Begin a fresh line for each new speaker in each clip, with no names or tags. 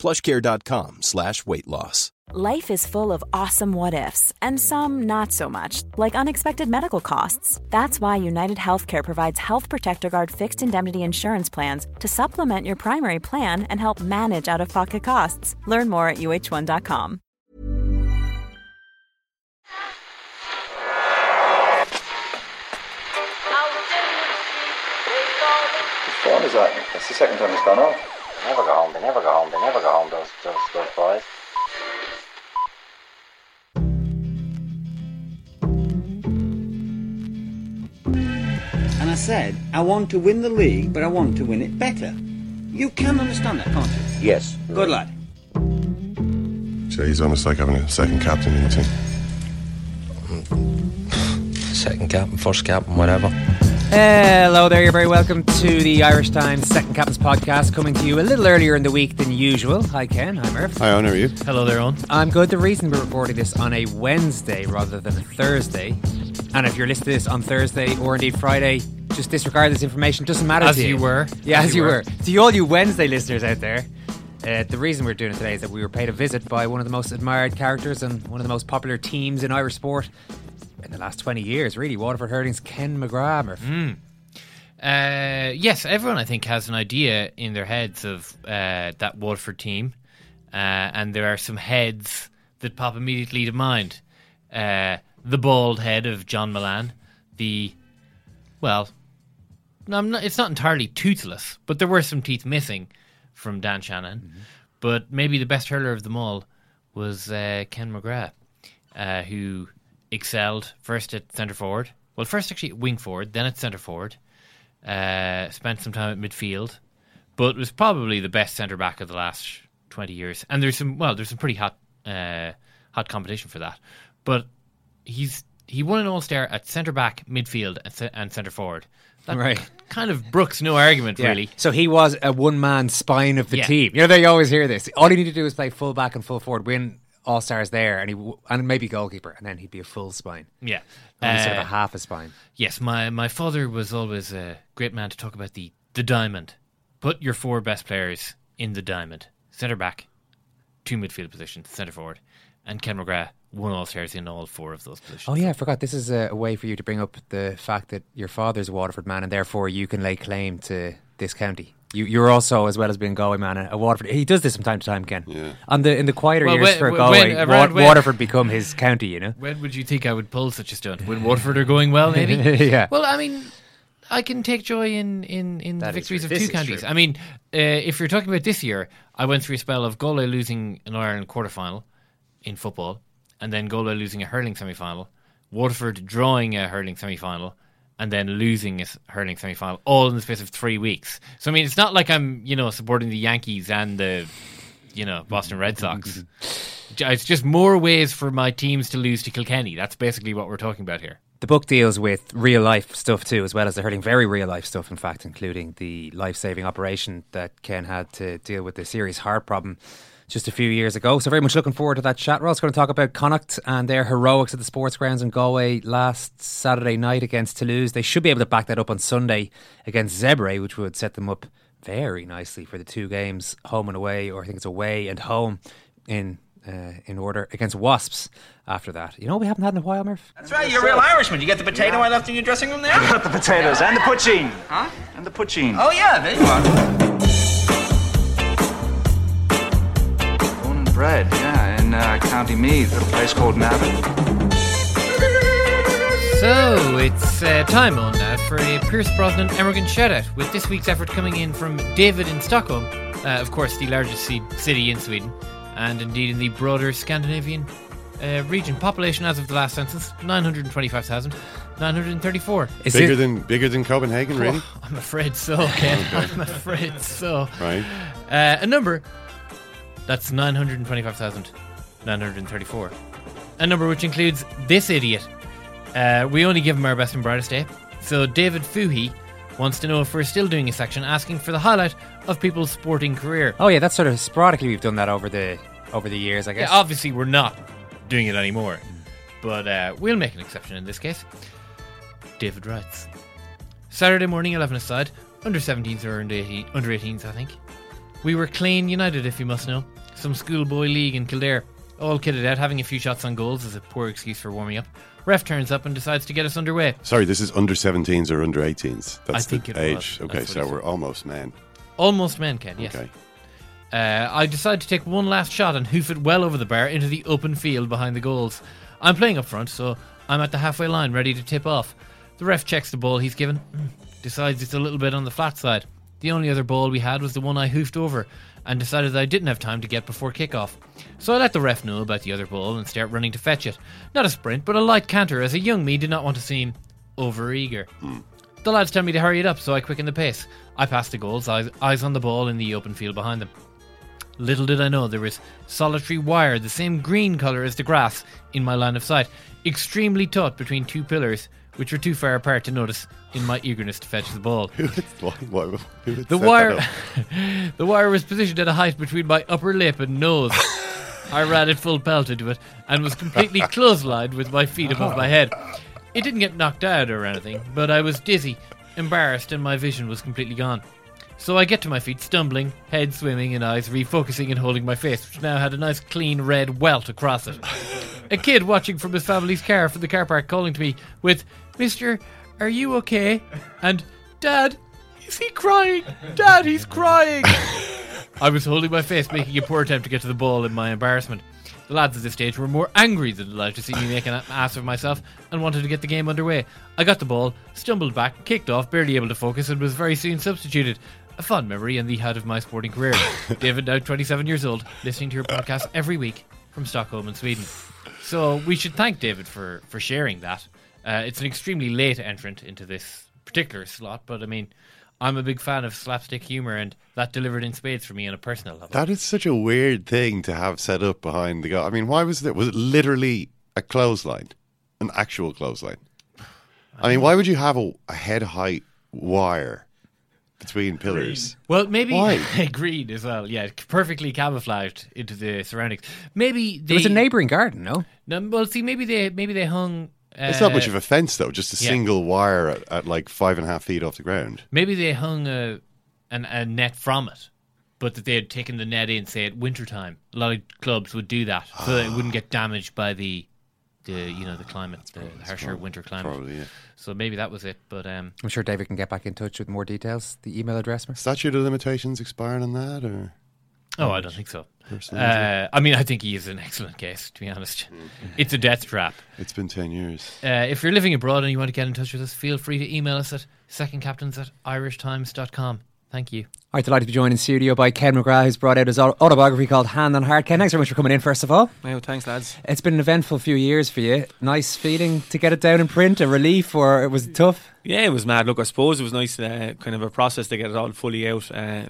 plushcare.com slash weight loss.
Life is full of awesome what ifs, and some not so much, like unexpected medical costs. That's why United Healthcare provides Health Protector Guard fixed indemnity insurance plans to supplement your primary plan and help manage out of pocket costs. Learn more at uh1.com.
Whose phone is that? That's the second time it's gone off.
They never go home. They never go home. They never go home. Those those those boys.
And I said, I want to win the league, but I want to win it better. You can understand that, can't you?
Yes.
Good lad.
So he's almost like having a second captain in the team.
Second captain, first captain, whatever.
Hello there, you're very welcome to the Irish Times Second Captain's podcast, coming to you a little earlier in the week than usual. Hi Ken, hi Murph.
Hi, Owen, how are you?
Hello there, Owen.
I'm good. The reason we're recording this on a Wednesday rather than a Thursday, and if you're listening to this on Thursday or indeed Friday, just disregard this information. Doesn't matter
As
to
you were.
Yeah, as, you were. To all you Wednesday listeners out there, uh, the reason we're doing it today is that we were paid a visit by one of the most admired characters and one of the most popular teams in Irish sport in the last 20 years, really. Waterford Hurling's Ken McGrath. Murph.
Uh, yes, everyone I think has an idea in their heads of uh, that Waterford team, uh, and there are some heads that pop immediately to mind. Uh, the bald head of John Mullane, the well, I'm not, it's not entirely toothless, but there were some teeth missing from Dan Shanahan. But maybe the best hurler of them all was uh, Ken McGrath, uh, who excelled first at centre forward. Well, first actually wing forward, then at centre forward. Uh, spent some time at midfield, but was probably the best centre back of the last twenty years. And there's some well, there's some pretty hot uh, hot competition for that. But he's he won an All Star at centre back, midfield, and, ce- and centre forward. That
Right.
kind of brooks no argument,
Yeah.
really.
So he was a one man spine of the
Yeah.
team. You know, they always hear this. All he needed to do was play full back and full forward, win all stars there, and he w- and maybe goalkeeper, and then he'd be a full spine.
Yeah.
Only sort of
Uh,
a half a spine.
Yes, my, my father was always a great man to talk about the, the diamond. Put your four best players in the diamond. Centre back, two midfield positions, centre forward. And Ken McGrath won all stars in all four of those positions.
Oh yeah, I forgot. This is a way for you to bring up the fact that your father's a Waterford man, and therefore you can lay claim to this county. You, you're also, as well as being Galway man, a, a Waterford. He does this from time to time, Ken.
Yeah.
On the in the quieter
Well,
years
when-
for
when-
Galway,
around
Wa-
when-
Waterford become his county. You know.
When would you think I would pull such a stunt? When Waterford are going well, maybe?
Yeah.
Well, I mean, I can take joy in, in, in the victories of
This
two
is
counties.
true.
I mean, uh, if you're talking about this year, I went through a spell of Galway losing an Ireland quarterfinal in football, and then Galway losing a hurling semi final, Waterford drawing a hurling semi final, and then losing a s- hurling semi final, all in the space of three weeks. So, I mean, it's not like I'm, you know, supporting the Yankees and the, you know, Boston Red Sox. It's just more ways for my teams to lose to Kilkenny. That's basically what we're talking about here.
The book deals with real life stuff too, as well as the hurling, very real life stuff, in fact, including the life saving operation that Ken had to deal with the serious heart problem just a few years ago. So, very much looking forward to that chat. We're also going to talk about Connacht and their heroics at the sports grounds in Galway last Saturday night against Toulouse. They should be able to back that up on Sunday against Zebre, which would set them up very nicely for the two games, home and away, or I think it's away and home in. Uh, in order against Wasps after that. You know, what we haven't had in a while, Murph.
That's right, you're a real Irishman. You get the potato I left in your dressing room there?
I got the potatoes and the poutine. Huh? And the poutine.
Oh, yeah, there you are.
Born and bred, yeah, in uh, County Meath, at a place called Navan.
So it's uh, time on now for a Pierce Brosnan Emigrant shout out, with this week's effort coming in from David in Stockholm, uh, of course, the largest ci- city in Sweden, and indeed in the broader Scandinavian uh, region. Population as of the last census 925,934.
Is
bigger
it-
than bigger than Copenhagen, really?
Oh, I'm afraid so, Ken. I'm afraid so.
Right.
Uh, a number that's 925,000 934. A number which includes this idiot. Uh, we only give him our best and brightest day. So David Fuhi wants to know if we're still doing a section asking for the highlight of people's sporting career.
Oh yeah, that's sort of sporadically we've done that over the over the years, I guess.
Yeah, obviously we're not doing it anymore, but uh, we'll make an exception in this case. David writes Saturday morning, 11 aside, under 17s or under 18, under 18s, I think. We were Clane United, if you must know, some schoolboy league in Kildare. All kitted out, having a few shots on goals as a poor excuse for warming up. Ref turns up and decides to get us underway.
Sorry, this is under 17s or under 18s. That's
I think
the
it
age.
was.
Okay, so we're almost men.
Almost men, Ken, yes.
Okay.
Uh, I decide to take one last shot and hoof it well over the bar into the open field behind the goals. I'm playing up front, so I'm at the halfway line ready to tip off. The ref checks the ball he's given, mm, decides it's a little bit on the flat side. The only other ball we had was the one I hoofed over, and decided I didn't have time to get before kickoff. So I let the ref know about the other ball and start running to fetch it. Not a sprint, but a light canter, as a young me did not want to seem over overeager. The lads tell me to hurry it up, so I quicken the pace. I pass the goals, eyes, eyes on the ball in the open field behind them. Little did I know there was solitary wire, the same green colour as the grass, in my line of sight, extremely taut between two pillars, which were too far apart to notice in my eagerness to fetch the ball.
Why- why- who would
The wire, the wire was positioned at a height between my upper lip and nose. I ran it full pelt into it and was completely clotheslined with my feet above my head. It didn't get knocked out or anything, but I was dizzy, embarrassed, and my vision was completely gone. So I get to my feet, stumbling, head swimming, and eyes refocusing and holding my face, which now had a nice clean red welt across it. A kid watching from his family's car from the car park calling to me with, Mister, are you okay? And, Dad, is he crying? Dad, he's crying! I was holding my face, making a poor attempt to get to the ball in my embarrassment. The lads at this stage were more angry than delighted to see me make an ass of myself and wanted to get the game underway. I got the ball, stumbled back, kicked off, barely able to focus, and was very soon substituted. A fond memory and the head of my sporting career. David, now 27 years old, listening to your podcast every week from Stockholm in Sweden. So we should thank David for, for sharing that. Uh, it's an extremely late entrant into this particular slot, but I mean, I'm a big fan of slapstick humour, and that delivered in spades for me on a personal level.
That is such a weird thing to have set up behind the guy. I mean, why was it? Was it literally a clothesline, an actual clothesline? I mean, why would you have a, a head height wire between pillars?
Well, maybe
Why?
agreed as well. Yeah, perfectly camouflaged into the surroundings. Maybe they,
There was a neighbouring garden, no?
No, well, see, maybe they maybe they hung. Uh,
It's not much of a fence, though. Just a
yeah.
single wire at, at like five and a half feet off the ground.
Maybe they hung a, an, a net from it, but that they had taken the net in, say at winter time. A lot of clubs would do that so that it wouldn't get damaged by the, the you know the climate, the harsher winter climate.
Probably, yeah.
So maybe that was it. But um,
I'm sure David can get back in touch with more details. The email address, Mark?
Statute of limitations expiring on that, or
oh, I don't think so. Uh, I mean, I think he is an excellent case. To be honest, it's a death trap.
it's been ten years.
Uh, if you're living abroad and you want to get in touch with us, feel free to email us at secondcaptains at irishtimes.com. Thank you.
All right, delighted to be joined in studio by Ken McGrath, who's brought out his autobiography called Hand on Heart. Ken, thanks very much for coming in, first of all.
Well, thanks, lads.
It's been an eventful few years for you. Nice feeling to get it down in print, a relief, or it was tough?
Yeah, it was mad. Look, I suppose it was nice, uh, kind of a process to get it all fully out. Uh,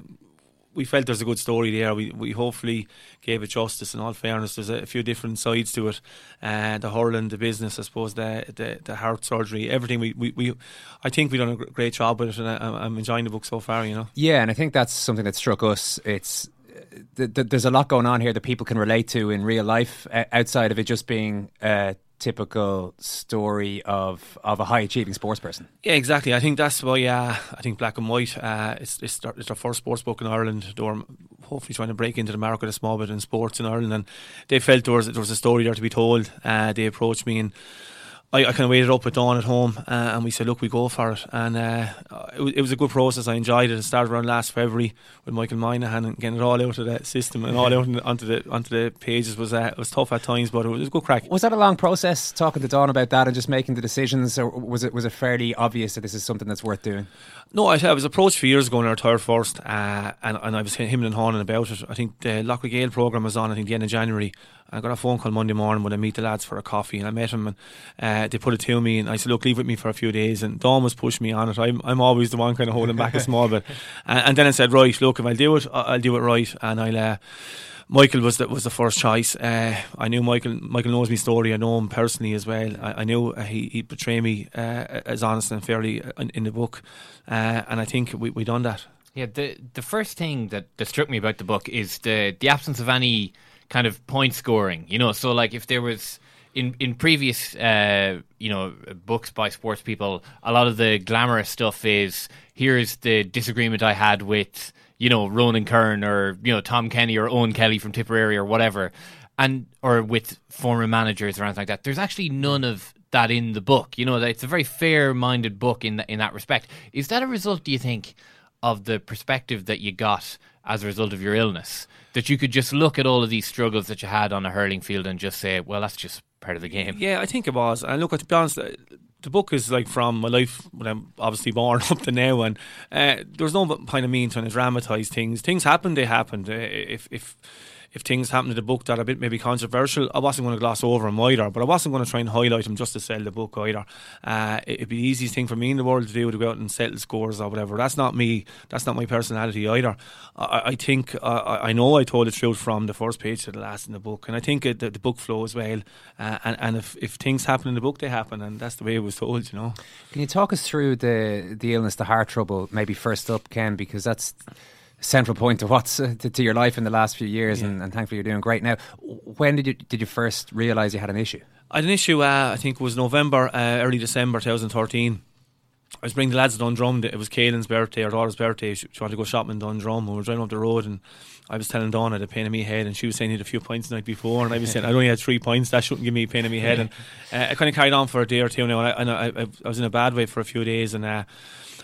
we felt there's a good story there. We we hopefully gave it justice. In all fairness, there's a, few different sides to it. Uh, the hurling, the business, I suppose, the the, the heart surgery, everything. We, we, we I think we've done a great job with it, and I, I'm enjoying the book so far. You know.
Yeah, and I think that's something that struck us. It's th- th- there's a lot going on here that people can relate to in real life uh, outside of it just being a typical story of of a high achieving sports person.
Yeah, exactly. I think that's why. Uh, I think Black and White. Uh, it's it's their, it's their first sports book in Ireland. They hopefully trying to break into the market a small bit in sports in Ireland, and they felt there was there was a story there to be told. Uh, they approached me and. I, I kind of waited up with Dawn at home, uh, and we said, "Look, we go for it." And uh, it, was, it was a good process. I enjoyed it. It started around last February with Michael Moynihan and getting it all out of the system and all out onto the onto the pages was uh, was tough at times, but it was a good crack.
Was that a long process talking to Dawn about that and just making the decisions, or was it was it fairly obvious that this is something that's worth doing?
No, I, I was approached a few years ago in our third first, uh, and, and I was him and Hawning about it. I think the Laochra Gael programme was on, I think, the end of January. I got a phone call Monday morning when I meet the lads for a coffee, and I met him, and uh, they put it to me, and I said, "Look, leave it with me for a few days." And Dawn was pushing me on it. I'm, I'm always the one kind of holding back a small bit. And, and then I said, "Right, look, if I'll do it, I'll do it right." And I'll. Uh, Michael was the, was the first choice. Uh, I knew Michael. Michael knows my story. I know him personally as well. I, I knew he he portrayed me uh, as honest and fairly in, in the book, uh, and I think we we done that.
Yeah, the the first thing that, that struck me about the book is the the absence of any kind of point scoring. You know, so like if there was in in previous uh, you know books by sports people, a lot of the glamorous stuff is here's the disagreement I had with you know Ronan Curran or you know Tom Kenny or Eoin Kelly from Tipperary or whatever, and or with former managers or anything like that. There's actually none of that in the book. You know, it's a very fair-minded book in in that respect. Is that a result? Do you think? Of the perspective that you got as a result of your illness, that you could just look at all of these struggles that you had on a hurling field and just say, well, that's just part of the game.
Yeah, I think it was. And look, to be honest, the book is like from my life when I'm obviously born up to now, and uh, there's no point of me trying to dramatise things. Things happened; they happened. Uh, if if if things happen in the book that are a bit maybe controversial, I wasn't going to gloss over them either, but I wasn't going to try and highlight them just to sell the book either. Uh, it'd be the easiest thing for me in the world to do to go out and settle scores or whatever. That's not me. That's not my personality either. I, I think uh, I know I told the truth from the first page to the last in the book, and I think it, the, the, book flows well. Uh, and and if, if things happen in the book, they happen, and that's the way it was told. You know.
Can you talk us through the the illness, the heart trouble, maybe first up, Ken, because that's central point to what's uh, to, to, your life in the last few years, yeah. and, and, thankfully you're doing great now. When did you did you first realise you had an issue?
I had an issue. Uh, I think it was November, uh, early December 2013. I was bringing the lads to Dundrum. It was Kaylin's birthday, her daughter's birthday. She, she wanted to go shopping in Dundrum. We were driving up the road, and I was telling Dawn I had a pain in my head, and she was saying he had a few points the night before, and I was saying I only had three points. That shouldn't give me a pain in my head. And uh, I kind of carried on for a day or two now, and I, I, I was in a bad way for a few days, and. Uh,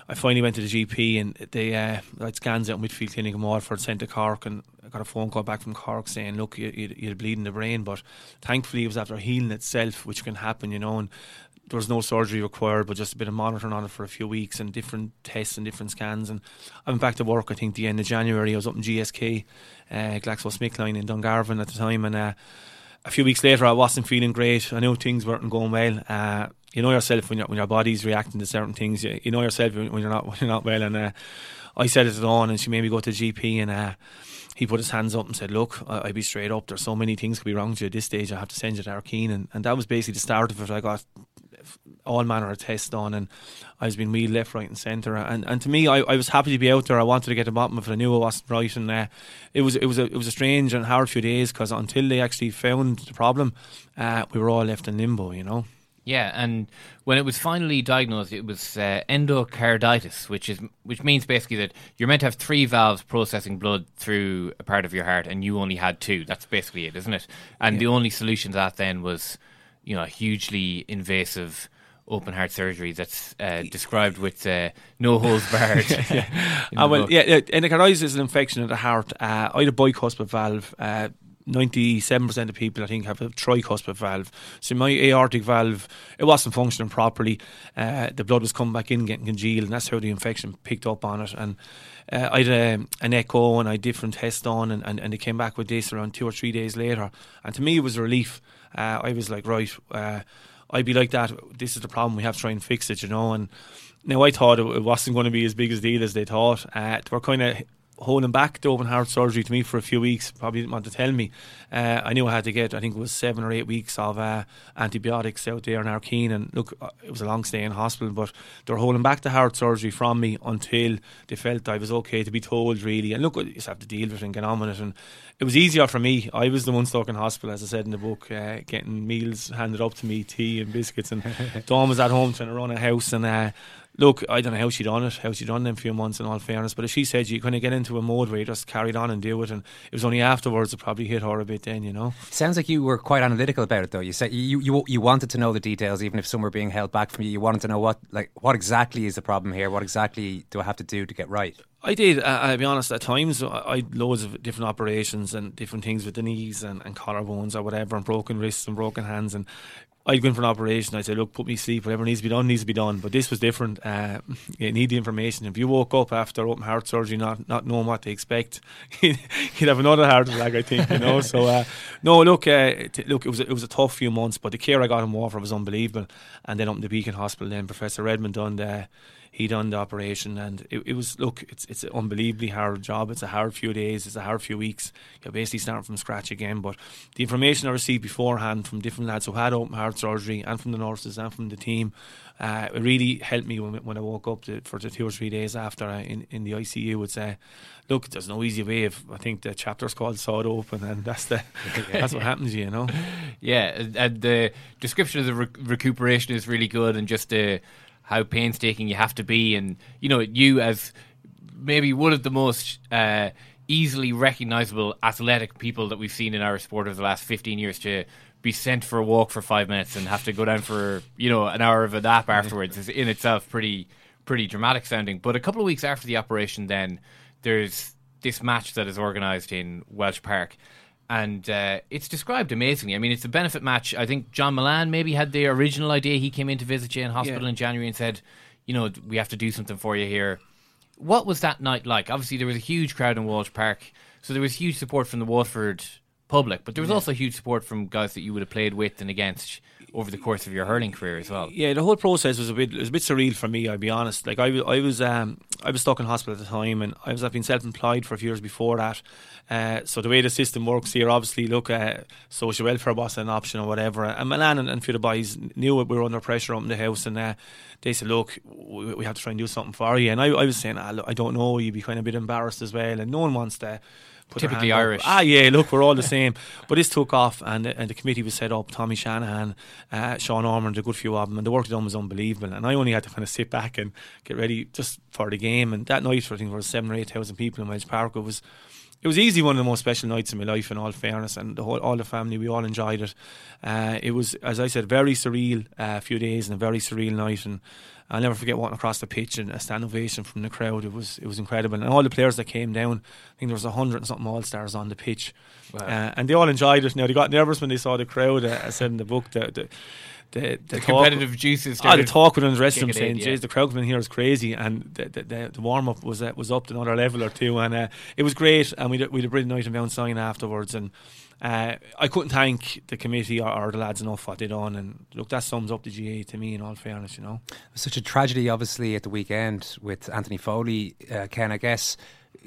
I finally went to the GP and they uh, had scans out in Whitfield Clinic in Waterford, sent to Cork, and I got a phone call back from Cork saying, "Look, you, you, you're bleeding the brain," but thankfully it was after healing itself, which can happen, you know, and there was no surgery required, but just a bit of monitoring on it for a few weeks and different tests and different scans. And I went back to work. I think the end of January. I was up in GSK, uh, GlaxoSmithKline in Dungarvan at the time, and. Uh, a few weeks later, I wasn't feeling great. I knew things weren't going well. Uh, you know yourself when, when your body's reacting to certain things. You, you know yourself when you're not when you're not well. And uh, I said it Dawn, and she made me go to GP, and uh, he put his hands up and said, "Look, I, would be straight up. There's so many things could be wrong with you at this stage. I have to send you to Ardkeen." And, and that was basically the start of it. I got all manner of tests done, and I was being wheeled left, right, and centre. And and to me, I, I was happy to be out there. I wanted to get the bottom of it. I knew I wasn't right, and uh, it was it was a it was a strange and hard few days because until they actually found the problem, uh, we were all left in limbo. You know.
Yeah, and when it was finally diagnosed, it was uh, endocarditis, which is which means basically that you're meant to have three valves processing blood through a part of your heart, and you only had two. That's basically it, isn't it? And yeah. the only solution to that then was, you know, a hugely invasive open heart surgery that's uh, described with uh, no holes barred.
yeah. Uh, well, yeah, endocarditis is an infection of the heart. Uh, I had a bicuspid valve. Uh, 97% of people, I think, have a tricuspid valve. So my aortic valve, it wasn't functioning properly. Uh, the blood was coming back in, getting congealed, and that's how the infection picked up on it. And uh, I had a, um, an echo and I had different tests done, and, and, and they came back with this around two or three days later. And to me, it was a relief. Uh, I was like, right, uh, I'd be like that. This is the problem. We have to try and fix it, you know. And now I thought it, wasn't going to be as big a deal as they thought. Uh, they were kind of holding back the open heart surgery to me for a few weeks. Probably didn't want to tell me. Uh, I knew I had to get, I think it was seven or eight weeks of uh, antibiotics out there in Ardkeen. And look, uh, it was a long stay in hospital, but they were holding back the heart surgery from me until they felt I was okay to be told, really. And look, you just have to deal with it and get on with it. And it was easier for me. I was the one stuck in hospital, as I said in the book, uh, getting meals handed up to me, tea and biscuits. And Dawn was at home trying to run a house. And uh, look, I don't know how she'd done it, how she'd done them few months in all fairness, but as she said, you kind of get into a mode where you just carried on and do it, and it was only afterwards it probably hit her a bit then, you know.
Sounds like you were quite analytical about it though. You said you, you you wanted to know the details, even if some were being held back from you. You wanted to know what like what exactly is the problem here? What exactly do I have to do to get right?
I did. Uh, I'll be honest. At times, I had loads of different operations and different things with the knees and, and collarbones or whatever, and broken wrists and broken hands, and I'd go in for an operation. I'd say, look, put me to sleep. Whatever needs to be done needs to be done. But this was different. Uh, you need the information. If you woke up after open heart surgery not not knowing what to expect, you'd have another heart attack. I think you know. so uh, no, look, uh, t- look, it was a, it was a tough few months, but the care I got in Waterford was unbelievable. And then up in the Beacon Hospital, then Professor Redmond done the he done the operation, and it, it, was look, it's it's an unbelievably hard job. It's a hard few days, it's a hard few weeks. You're basically starting from scratch again. But the information I received beforehand from different lads who had open heart surgery, and from the nurses and from the team, uh, it really helped me when, when I woke up to, for the two or three days after uh, in in the ICU. Would say, look, there's no easy way. I think the chapter's called "Saw It Open," and that's the that's what happens, you know.
Yeah, and the description of the re- recuperation is really good, and just the how painstaking you have to be, and you know you as maybe one of the most uh, easily recognizable athletic people that we've seen in our sport over the last 15 years to be sent for a walk for five minutes and have to go down for you know an hour of a nap afterwards is in itself pretty pretty dramatic sounding. But a couple of weeks after the operation, then there's this match that is organised in Walsh Park, and uh, it's described amazingly. I mean, it's a benefit match. I think John Mullane maybe had the original idea. He came in to visit you in hospital
Yeah.
in January and said, you know, we have to do something for you here. What was that night like? Obviously, there was a huge crowd in Walsh Park, so there was huge support from the Waterford public, but there was
Yeah.
also huge support from guys that you would have played with and against over the course of your hurling career as well.
Yeah, the whole process was a bit it was a bit surreal for me. I'll be honest. Like I, I was um, I was stuck in hospital at the time, and I was I've been self-employed for a few years before that. Uh, so the way the system works here, obviously, look, uh, social welfare was an option or whatever. And Mullane and, and a few of the boys knew we were under pressure up in the house, and uh, they said, "Look, we, we have to try and do something for you." And I, I was saying, ah, look, "I don't know." You'd be kind of a bit embarrassed as well, and no one wants to.
Typically
hand up.
Irish.
Ah, yeah, look, we're all the same. But this took off, and and the committee was set up. Tommy Shanahan, uh, Sean Ormond, a good few of them, and the work done was unbelievable. And I only had to kind of sit back and get ready just for the game. And that night, I think there was seven or eight thousand people in Walsh Park. It was. It was easily one of the most special nights in my life, in all fairness, and the whole, all the family, we all enjoyed it. Uh, it was, as I said, very surreal uh, few days and a very surreal night, and I'll never forget walking across the pitch and a stand ovation from the crowd. It was, it was incredible, and all the players that came down. I think there was a hundred and something all stars on the pitch,
Wow.
uh, and they all enjoyed it. Now they got nervous when they saw the crowd. Uh, I said in the book that the, the, the,
The
talk-
competitive juices
Ah, the talk within the rest of them saying,
in, yeah.
The crowd coming here is crazy," and the, the, the, the warm up was uh, was up to another level or two, and uh, it was great. And we we had a brilliant night in Mount Sion afterwards, and uh, I couldn't thank the committee or, or the lads enough for what they done. And look, that sums up the GA to me. In all fairness, you know.
It was such a tragedy, obviously, at the weekend with Anthony Foley. Uh, Ken, I guess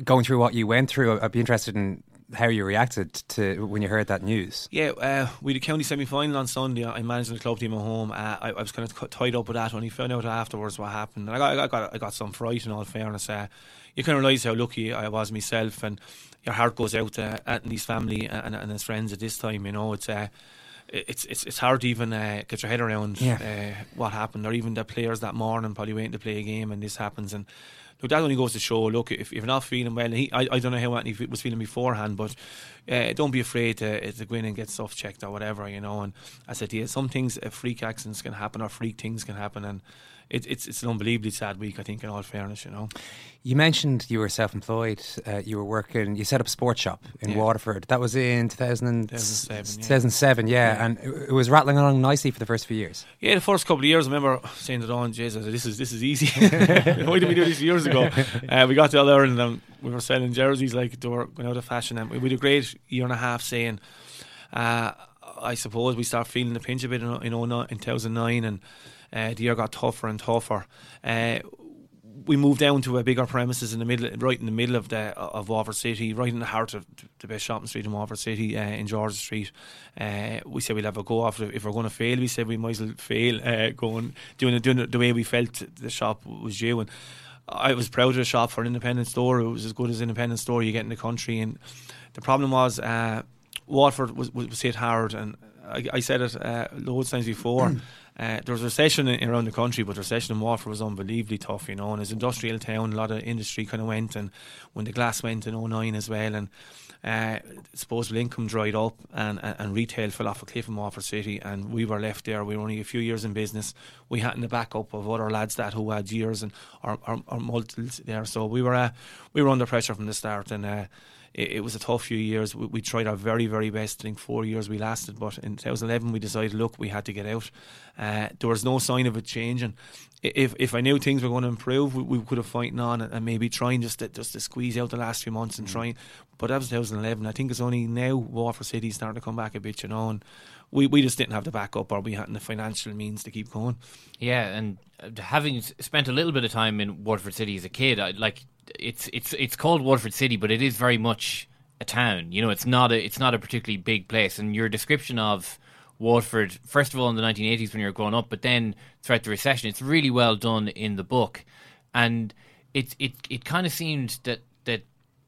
going through what you went through, I'd be interested in how you reacted to when you heard that news.
Yeah, uh, we had a county semi final on Sunday. I managed the club team at home. Uh, I, I was kind of tied up with that when he found out afterwards what happened. And I got, I got, I got some fright. In all fairness, uh, you can realise how lucky I was myself, and your heart goes out to Anthony's family and, and his friends at this time. You know, it's. Uh, it's it's it's hard to even uh, get your head around
Yeah.
uh, what happened, or even the players that morning probably waiting to play a game, and this happens. And look, that only goes to show. Look, if, if you're not feeling well, he, I, I don't know how Anthony was feeling beforehand, but uh, don't be afraid to, to go in and get stuff checked or whatever, you know. And I said, yeah, some things, uh, freak accidents can happen, or freak things can happen, and it, it's it's an unbelievably sad week. I think, in all fairness, you know.
You mentioned you were self-employed. Uh, you were working. You set up a sports shop in
Yeah.
Waterford. That was in 2000,
2007, yeah.
2007, yeah,
Yeah.
and it was rattling along nicely for the first few years.
Yeah, the first couple of years, I remember saying to Dawn, Jesus, this is this is easy. Why did we do this years ago? Uh, we got to All Ireland and we were selling jerseys like they were going out of fashion, and we had a great year and a half saying. Uh, I suppose we start feeling the pinch a bit in, in, 09 in 2009, and uh, the year got tougher and tougher. Uh, we moved down to a bigger premises in the middle, right in the middle of the of Waterford City, right in the heart of the best shopping street in Waterford City, uh, in George Street. Uh, we said we'll have a go after if we're going to fail. We said we might as well fail, uh, going doing it, doing it the way we felt the shop was due. And I was proud of the shop for an independent store. It was as good as an independent store you get in the country. And the problem was uh, Waterford was, was, was hit hard, and I, I said it uh, loads of times before. Uh, there was recession in, around the country, but the recession in Waterford was unbelievably tough, you know. And as industrial town, a lot of industry kind of went, and when the glass went in 09 as well, and uh, disposable income dried up, and, and, and retail fell off a cliff in Waterford City, and we were left there. We were only a few years in business. We hadn't the backup of other lads that who had years and or, multiples there, so we were uh, we were under pressure from the start, and. Uh, it, it was a tough few years. We, we, tried our very, very best. I think four years we lasted, but in 2011 we decided, look, we had to get out. Uh, there was no sign of it changing. If if I knew things were going to improve, we, we could have fighting on and, maybe trying just to, just to squeeze out the last few months and mm. trying. But that was 2011. I think it's only now Waterford City starting to come back a bit, you know. And we, we just didn't have the backup or we hadn't the financial means to keep going.
Yeah, and having spent a little bit of time in Waterford City as a kid, I, like it's it's it's called Waterford City, but it is very much a town. You know, it's not a it's not a particularly big place. And your description of Waterford, first of all in the 1980s when you were growing up, but then throughout the recession, it's really well done in the book. And it it it kind of seemed that that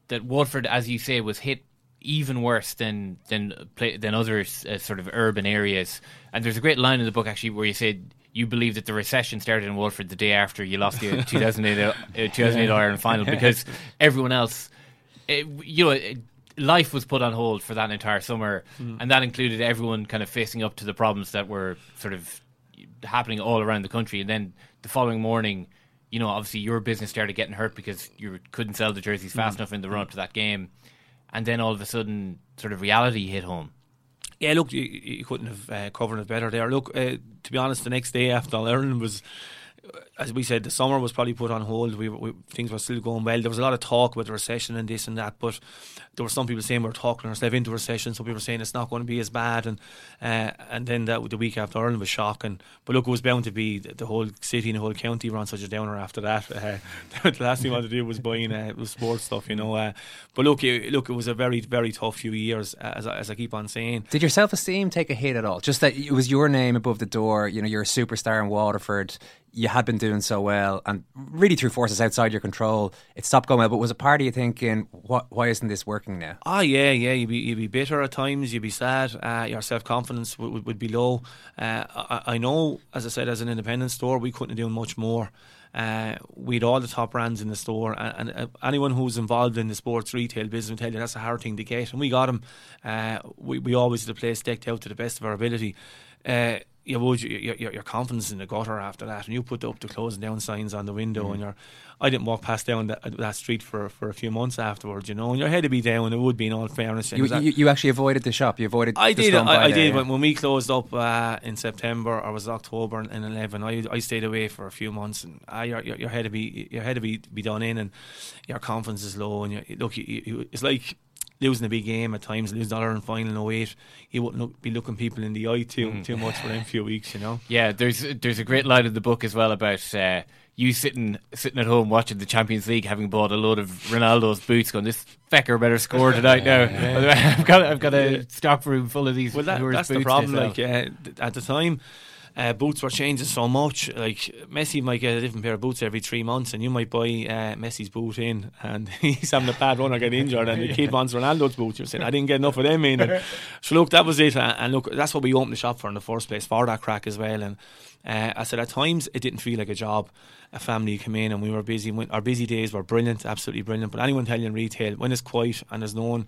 that Waterford, as you say, was hit even worse than than than other uh, sort of urban areas. And there's a great line in the book actually where you said you believe that the recession started in Waterford the day after you lost the 2008, uh, 2008 Ireland final because everyone else, it, you know. It, life was put on hold for that entire summer, mm. and that included everyone kind of facing up to the problems that were sort of happening all around the country. And then the following morning, you know, obviously your business started getting hurt because you couldn't sell the jerseys fast mm. enough in the run up to that game and then all of a sudden, sort of reality hit home.
Yeah, look, you, you couldn't have uh, covered it better there. Look, uh, to be honest, the next day after Ireland was as we said, the summer was probably put on hold. We, we, things were still going well. There was a lot of talk about the recession and this and that, but there were some people saying we are talking ourselves into recession. Some people were saying it's not going to be as bad, and uh, and then that the week after Ireland was shocking. But look, it was bound to be the whole city and the whole county were on such a downer after that. Uh, the last thing I wanted to do was buying uh, was sports stuff, you know. Uh, but look, it, look, it was a very very tough few years, uh, as I, as I keep on saying.
Did your self esteem take a hit at all? Just that it was your name above the door. You know, you're a superstar in Waterford you had been doing so well, and really through forces outside your control, it stopped going well. But was a part of you thinking, what, why isn't this working now?
Oh, yeah, yeah. You'd be, you'd be bitter at times. You'd be sad. Uh, your self confidence would, would, would, be low. Uh, I, I, know, as I said, as an independent store, we couldn't do much more. Uh, we had all the top brands in the store, and, and uh, anyone who's involved in the sports retail business will tell you that's a hard thing to get. And we got them. Uh, we, we always had the place decked out to the best of our ability. Uh, you would your, your, your confidence in the gutter after that, and you put up the closing down signs on the window, mm. and you're. I didn't walk past down that, that street for, for a few months afterwards, you know, and your head to be down. And it would be in all fairness.
You, you, you, actually avoided the shop. You avoided.
I did. I, I did when, when we closed up uh, in September, or was October in eleven. I I stayed away for a few months, and uh, your, your, your head to be your head to be be done in, and your confidence is low, and you, look, you, it's like losing a big game at times, lose dollar in final in 08, you wouldn't look, be looking people in the eye too mm. too much for a few weeks, you know.
Yeah, there's there's a great line in the book as well about uh, you sitting sitting at home watching the Champions League, having bought a load of Ronaldo's boots, going this fecker better score tonight now. Yeah. I've got I've got a stock room full of these.
Well, that, that's the problem. Like uh, at the time uh, boots were changing so much. Like Messi might get a different pair of boots every three months, and you might buy uh, Messi's boot in, and he's having a bad run or get injured, and the kid wants Ronaldo's boots. You're saying I didn't get enough of them in. And, so look, that was it, and look, that's what we opened the shop for in the first place for that crack as well. And uh, I said at times it didn't feel like a job. A family came in and we were busy. Our busy days were brilliant, absolutely brilliant. But anyone telling you in retail, when it's quiet and there's no one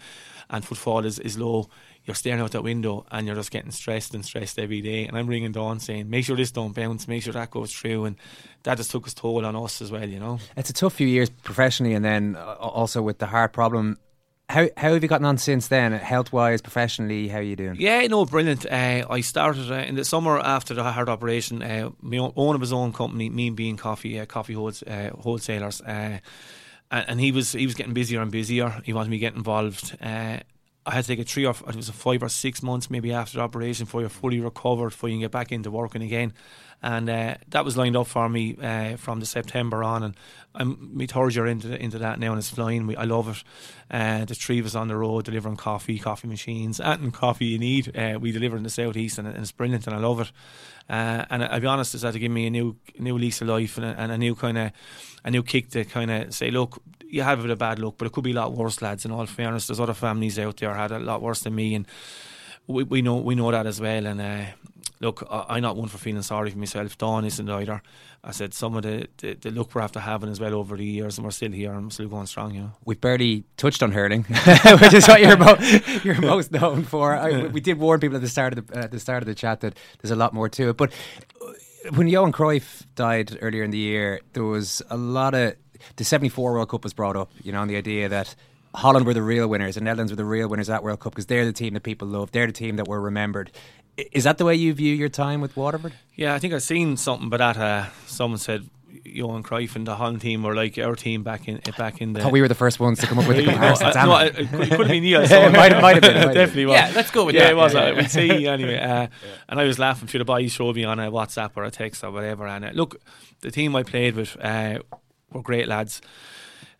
and footfall is, is low, you're staring out that window and you're just getting stressed and stressed every day. And I'm ringing Dawn saying, make sure this don't bounce, make sure that goes through. And that just took its toll on us as well, you know.
It's a tough few years professionally and then uh, also with the heart problem. How, how have you gotten on since then, health wise, professionally? How are you doing?
Yeah, no, brilliant. Uh, I started uh, in the summer after the heart operation. Uh, my own, own of his own company, Mean being Coffee, uh, coffee uh, wholesalers, uh, and, and, he was he was getting busier and busier. He wanted me to get involved. I had to take a three or it was a five or six months maybe after the operation for you fully recovered for you can get back into working again, and uh, that was lined up for me uh, from the September on, and I'm my third year into into that now, and it's flying. We, I love it. Uh, the three us on the road delivering coffee, coffee machines, and coffee you need. Uh, we deliver in the southeast, and, and, it's brilliant, and I love it. Uh, and I'll be honest, it's had to give me a new new lease of life and a, and a new kind of a new kick to kind of say, look, you have a bit of bad luck, but it could be a lot worse, lads. In all fairness, there's other families out there had a lot worse than me, and we, we know we know that as well. And uh, look, I, am not one for feeling sorry for myself. Dawn isn't either. I said some of the, the, the look we're after having as well over the years, and we're still here and still going strong. You know,
we've barely touched on hurling, which is what you're, mo- you're most known for. I, we did warn people at the start of the uh, the start of the chat that there's a lot more to it, but. Uh, when Johan Cruyff died earlier in the year, there was a lot of the '74 World Cup was brought up, you know, and the idea that Holland were the real winners and Netherlands were the real winners at World Cup because they're the team that people love. They're the team that were remembered. Is that the way you view your time with Waterford?
Yeah, I think I've seen something but that. Uh, someone said Johan Cruyff and the Holland team were like our team back in back in the.
I thought we were the first ones to come up with the comparison.
no,
Damn
no,
it.
it, it could have been you.
Yeah, it might have- might have been, might
Definitely
been.
was.
Yeah, let's go with
yeah,
that.
it was.
Yeah,
uh,
yeah.
We'll see anyway. Uh, and I was laughing through the boys showed me on a WhatsApp or a text or whatever. And uh, look, the team I played with uh, were great lads.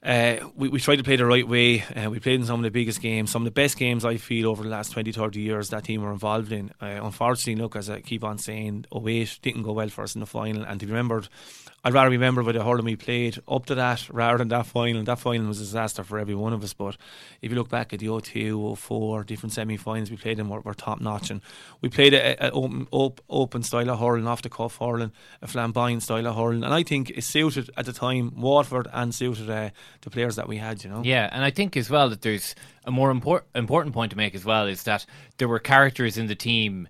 Uh, we, we tried to play the right way. Uh, we played in some of the biggest games, some of the best games I feel over the last 20, 30 years that team were involved in. Uh, unfortunately, look, as I keep on saying, 08 didn't go well for us in the final. And to be remembered, I'd rather remember with the hurling we played up to that rather than that final. That final was a disaster for every one of us. But if you look back at the 02, 04, different semi finals we played in were, were top notch. And we played an open, op, open style of hurling, off the cuff hurling, a flamboyant style of hurling. And I think it suited at the time Waterford and suited uh, the players that we had, you know.
Yeah, and I think as well that there's a more impor- important point to make as well is that there were characters in the team,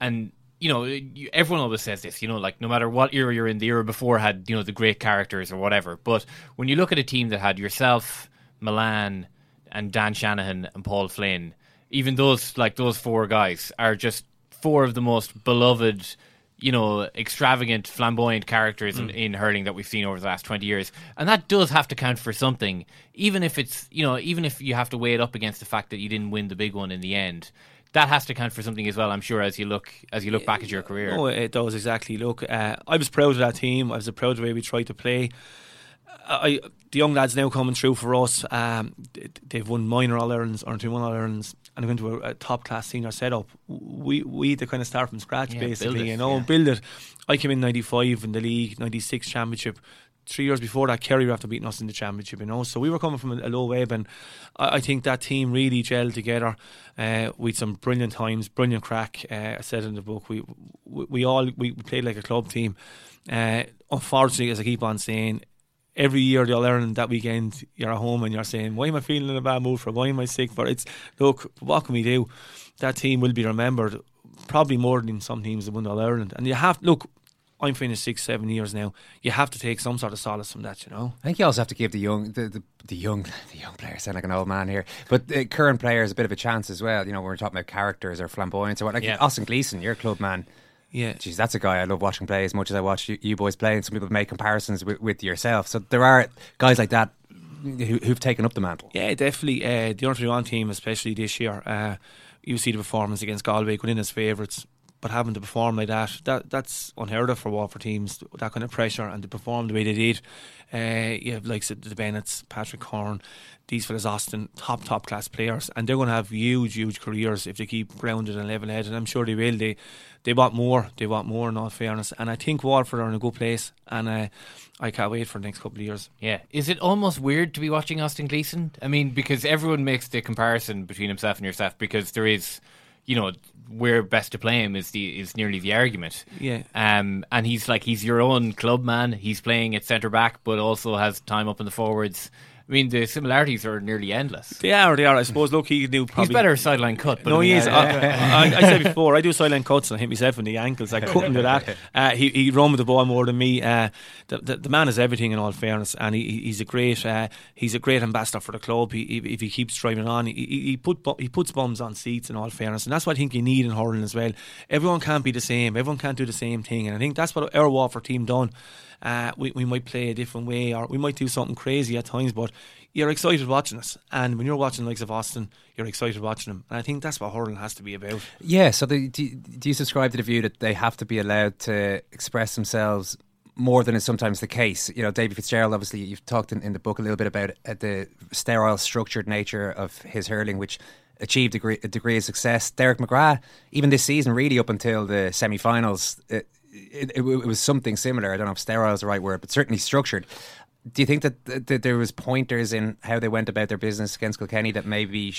and you know everyone always says this. You know, like no matter what era you're in, the era before had you know the great characters or whatever. But when you look at a team that had yourself, Mullane, and Dan Shanahan and Paul Flynn, even those like those four guys are just four of the most beloved you know, extravagant, flamboyant characters in, mm. in hurling that we've seen over the last 20 years. And that does have to count for something, even if it's, you know, even if you have to weigh it up against the fact that you didn't win the big one in the end. That has to count for something as well, I'm sure, as you look as you look back at your career.
Oh, it does exactly. Look, uh, I was proud of that team. I was proud of the way we tried to play. I, the young lads now coming through for us. Um, they've won minor All Irelands or two one All Irelands, and went to a, a top class senior setup. We we had to kind of start from scratch,
Yeah,
basically,
it,
you know,
yeah.
build it. I came in '95 in the league, '96 championship. Three years before that, Kerry were after beating us in the championship, you know. So we were coming from a, low ebb, and I, I think that team really gelled together. Uh, with some brilliant times, brilliant crack. Uh, I said in the book, we we, we all we played like a club team. Uh, unfortunately, as I keep on saying, every year the All Ireland that weekend you're at home and you're saying, Why am I feeling in a bad mood for? Why am I sick But It's look, what can we do? That team will be remembered probably more than some teams that won All Ireland. And you have look, I'm finished six, seven years now. You have to take some sort of solace from that, you know.
I think you also have to give the young, the, the, the young, the young players sound like an old man here, but the current players a bit of a chance as well. You know, when we're talking about characters or flamboyance or what. Like
Yeah.
Austin Gleeson, your club man.
Yeah.
Geez, that's a guy I love watching play as much as I watch you, you boys play. And some people make comparisons with, with yourself. So there are guys like that who, who've taken up the mantle.
Yeah, definitely. Uh, the under 21 team, especially this year, uh, you see the performance against Galway, in as favourites, but having to perform like that, that that's unheard of for Waterford teams. That kind of pressure and to perform the way they did. Uh, you have like the Bennetts, Patrick Horn, these fellas, Austin, top top class players, and they're going to have huge, huge careers if they keep grounded and level headed. And I'm sure they will. They they want more. They want more. In all fairness, and I think Waterford are in a good place, and uh, I can't wait for the next couple of years.
Yeah. Is it almost weird to be watching Austin Gleeson? I mean, because everyone makes the comparison between himself and yourself because there is, you know, where best to play him is the is nearly the argument.
Yeah.
Um, and he's like he's your own club man. He's playing at centre back, but also has time up in the forwards. I mean, the similarities are nearly endless.
They are, they are. I suppose. Look, he knew probably
He's better sideline cut. But
no,
I mean,
he is. I, I, I said before, I do sideline cuts and I hit myself in the ankles. I couldn't do that. Uh, he he run with the ball more than me. Uh, the, the the man is everything in all fairness, and he, he's a great uh, he's a great ambassador for the club. He, he, if he keeps driving on, he, he he put he puts bums on seats in all fairness, and that's what I think you need in hurling as well. Everyone can't be the same. Everyone can't do the same thing, and I think that's what our Waterford team done. Uh, we we might play a different way, or we might do something crazy at times, but you're excited watching us. And when you're watching the likes of Austin, you're excited watching them. And I think that's what hurling has to be about.
Yeah, so do, do you subscribe to the view that they have to be allowed to express themselves more than is sometimes the case? You know, David Fitzgerald, obviously, you've talked in, in the book a little bit about uh, the sterile, structured nature of his hurling, which achieved a degree, a degree of success. Derek McGrath, even this season, really up until the semi finals, it, it, it, was something similar. I don't know if sterile is the right word, but certainly structured. Do you think that, that, that there was pointers in how they went about their business against Kilkenny that maybe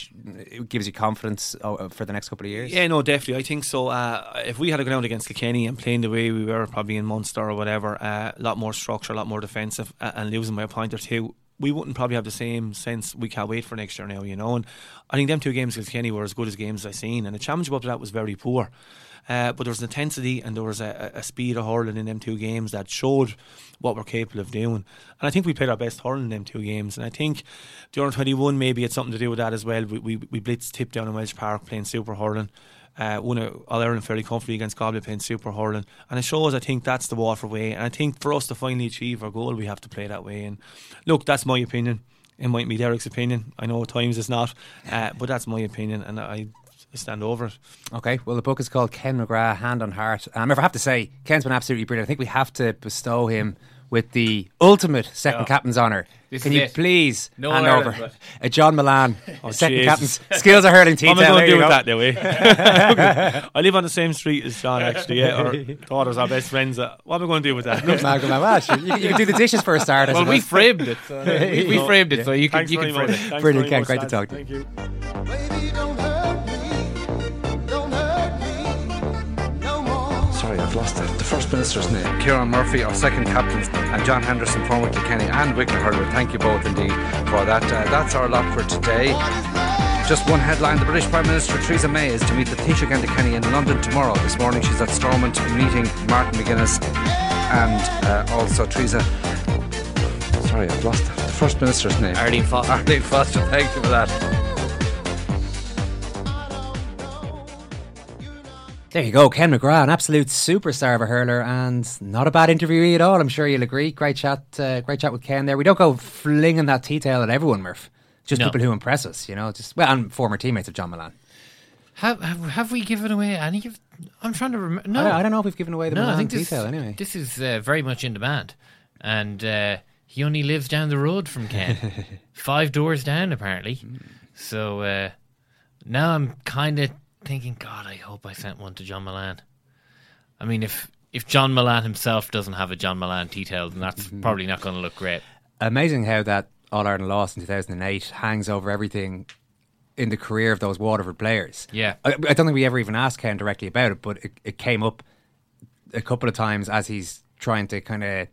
gives you confidence uh, for the next couple of years?
Yeah, no, definitely. I think so. Uh, if we had a ground against Kilkenny and playing the way we were, probably in Munster or whatever, uh, a lot more structure, a lot more defensive, uh, and losing by a point or two, we wouldn't probably have the same sense. We can't wait for next year now, you know. And I think them two games against Kenny were as good as games I've seen, and the up to that was very poor. Uh, but there was an intensity and there was a, a speed of hurling in them two games that showed what we're capable of doing. And I think we played our best hurling in them two games. And I think the under 21 maybe had something to do with that as well. We, we, we blitzed Tipp down in Walsh Park playing super hurling. Uh, won All Ireland fairly comfortably against Galway playing super hurling, and it shows. I think that's the Waterford way, and I think for us to finally achieve our goal, we have to play that way. And look, that's my opinion. It might be Derek's opinion. I know at times it's not, uh, but that's my opinion, and I I stand over it.
Okay, well, the book is called Ken McGrath, Hand on Heart. Um, if I have to say, Ken's been absolutely brilliant. I think we have to bestow him with the ultimate second
Yeah.
captain's honour.
This
Can
is
you
it.
please
No
hand
Ireland,
over
but-
a John Mullane
Oh,
second
Jesus.
captain's skills are hurling
What am I
detail?
going to do with that, now, eh? I live on the same street as John, actually. Yeah, our daughters are best friends. Uh, What am I going to do with that?
Malcolm, well, sure, you, you can do the dishes for a start.
Well, we
suppose.
framed it. So we, we framed it, so you can
Thanks
you can
very
frame it.
Thanks
Brilliant, Ken. Great to talk to you.
Thank you.
I've lost. The First Minister's name. Kieran Murphy, our second captain, and John Henderson, former Kilkenny and Wicklow hurler. Thank you both indeed for that. Uh, that's our lot for today. Just one headline. The British Prime Minister Theresa May is to meet the Taoiseach Enda Kenny in London tomorrow. This morning she's at Stormont meeting Martin McGuinness and uh, also Theresa. Sorry, I've lost. The First Minister's name.
Arlene Foster.
Arlene Foster, thank you for that.
There you go, Ken McGrath, an absolute superstar of a hurler, and not a bad interviewee at all. I'm sure you'll agree. Great chat, uh, great chat with Ken there. We don't go flinging that tea towel at everyone, Murph. Just
No.
people who impress us, you know. Just well, and former teammates of John Mullane.
Have, have have we given away any of? I'm trying to remember. No,
I, don't, I don't know if we've given away the
no.
Mullane
I think this,
detail anyway.
This is uh, very much in demand, and uh, he only lives down the road from Ken, five doors down apparently. So uh, now I'm kind of thinking, God, I hope I sent one to John Mullane. I mean, if if John Mullane himself doesn't have a John Mullane detail, then that's
Mm-hmm.
probably not going to look great.
Amazing how that All Ireland loss in 2008 hangs over everything in the career of those Waterford players.
Yeah.
I, I don't think we ever even asked Ken directly about it, but it, it came up a couple of times as he's trying to kind of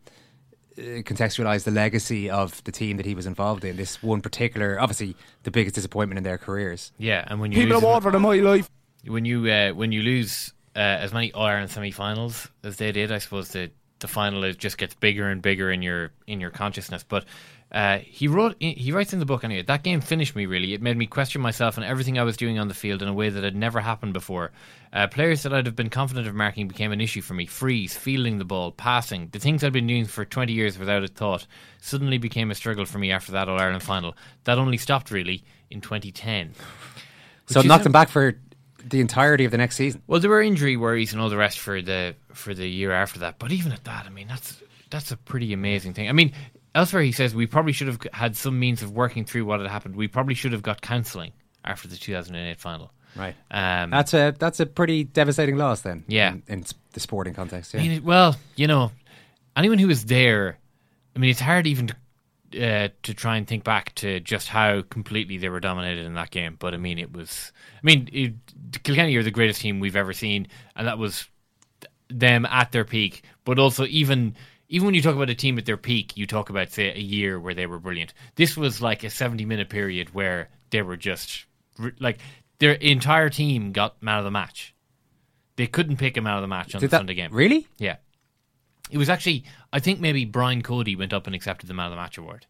uh, contextualize the legacy of the team that he was involved in. This one particular, obviously, the biggest disappointment in their careers.
Yeah, and when you
People
lose
of Waterford in my life.
When you uh, when you lose uh, as many All Ireland semi-finals as they did, I suppose the the final is just gets bigger and bigger in your in your consciousness. But uh, he wrote he writes in the book anyway. That game finished me really. It made me question myself and everything I was doing on the field in a way that had never happened before. Uh, players that I'd have been confident of marking became an issue for me. Freeze, fielding the ball, passing, the things I'd been doing for twenty years without a thought, suddenly became a struggle for me after that All Ireland final. That only stopped really in 2010.
So
Which
knocked him back for the entirety of the next season.
well, there were injury worries and all the rest for the for the year after that. But even at that, I mean, that's that's a pretty amazing thing. I mean, elsewhere he says we probably should have had some means of working through what had happened. We probably should have got counselling after the 2008 final.
Right.
Um,
That's a that's a pretty devastating loss then.
Yeah.
In, in the sporting context.
I
Yeah.
mean, well, you know, anyone who was there, I mean, it's hard even to, uh, to try and think back to just how completely they were dominated in that game. But I mean, it was. I mean, it, Kilkenny are the greatest team we've ever seen, and that was them at their peak. But also, even even when you talk about a team at their peak, you talk about say a year where they were brilliant. This was like a seventy minute period where they were just like their entire team got man of the match. They couldn't pick him out of the match on
Did
the
that-
Sunday game.
really?
Yeah. It was actually, I think maybe Brian Cody went up and accepted the Man of the Match award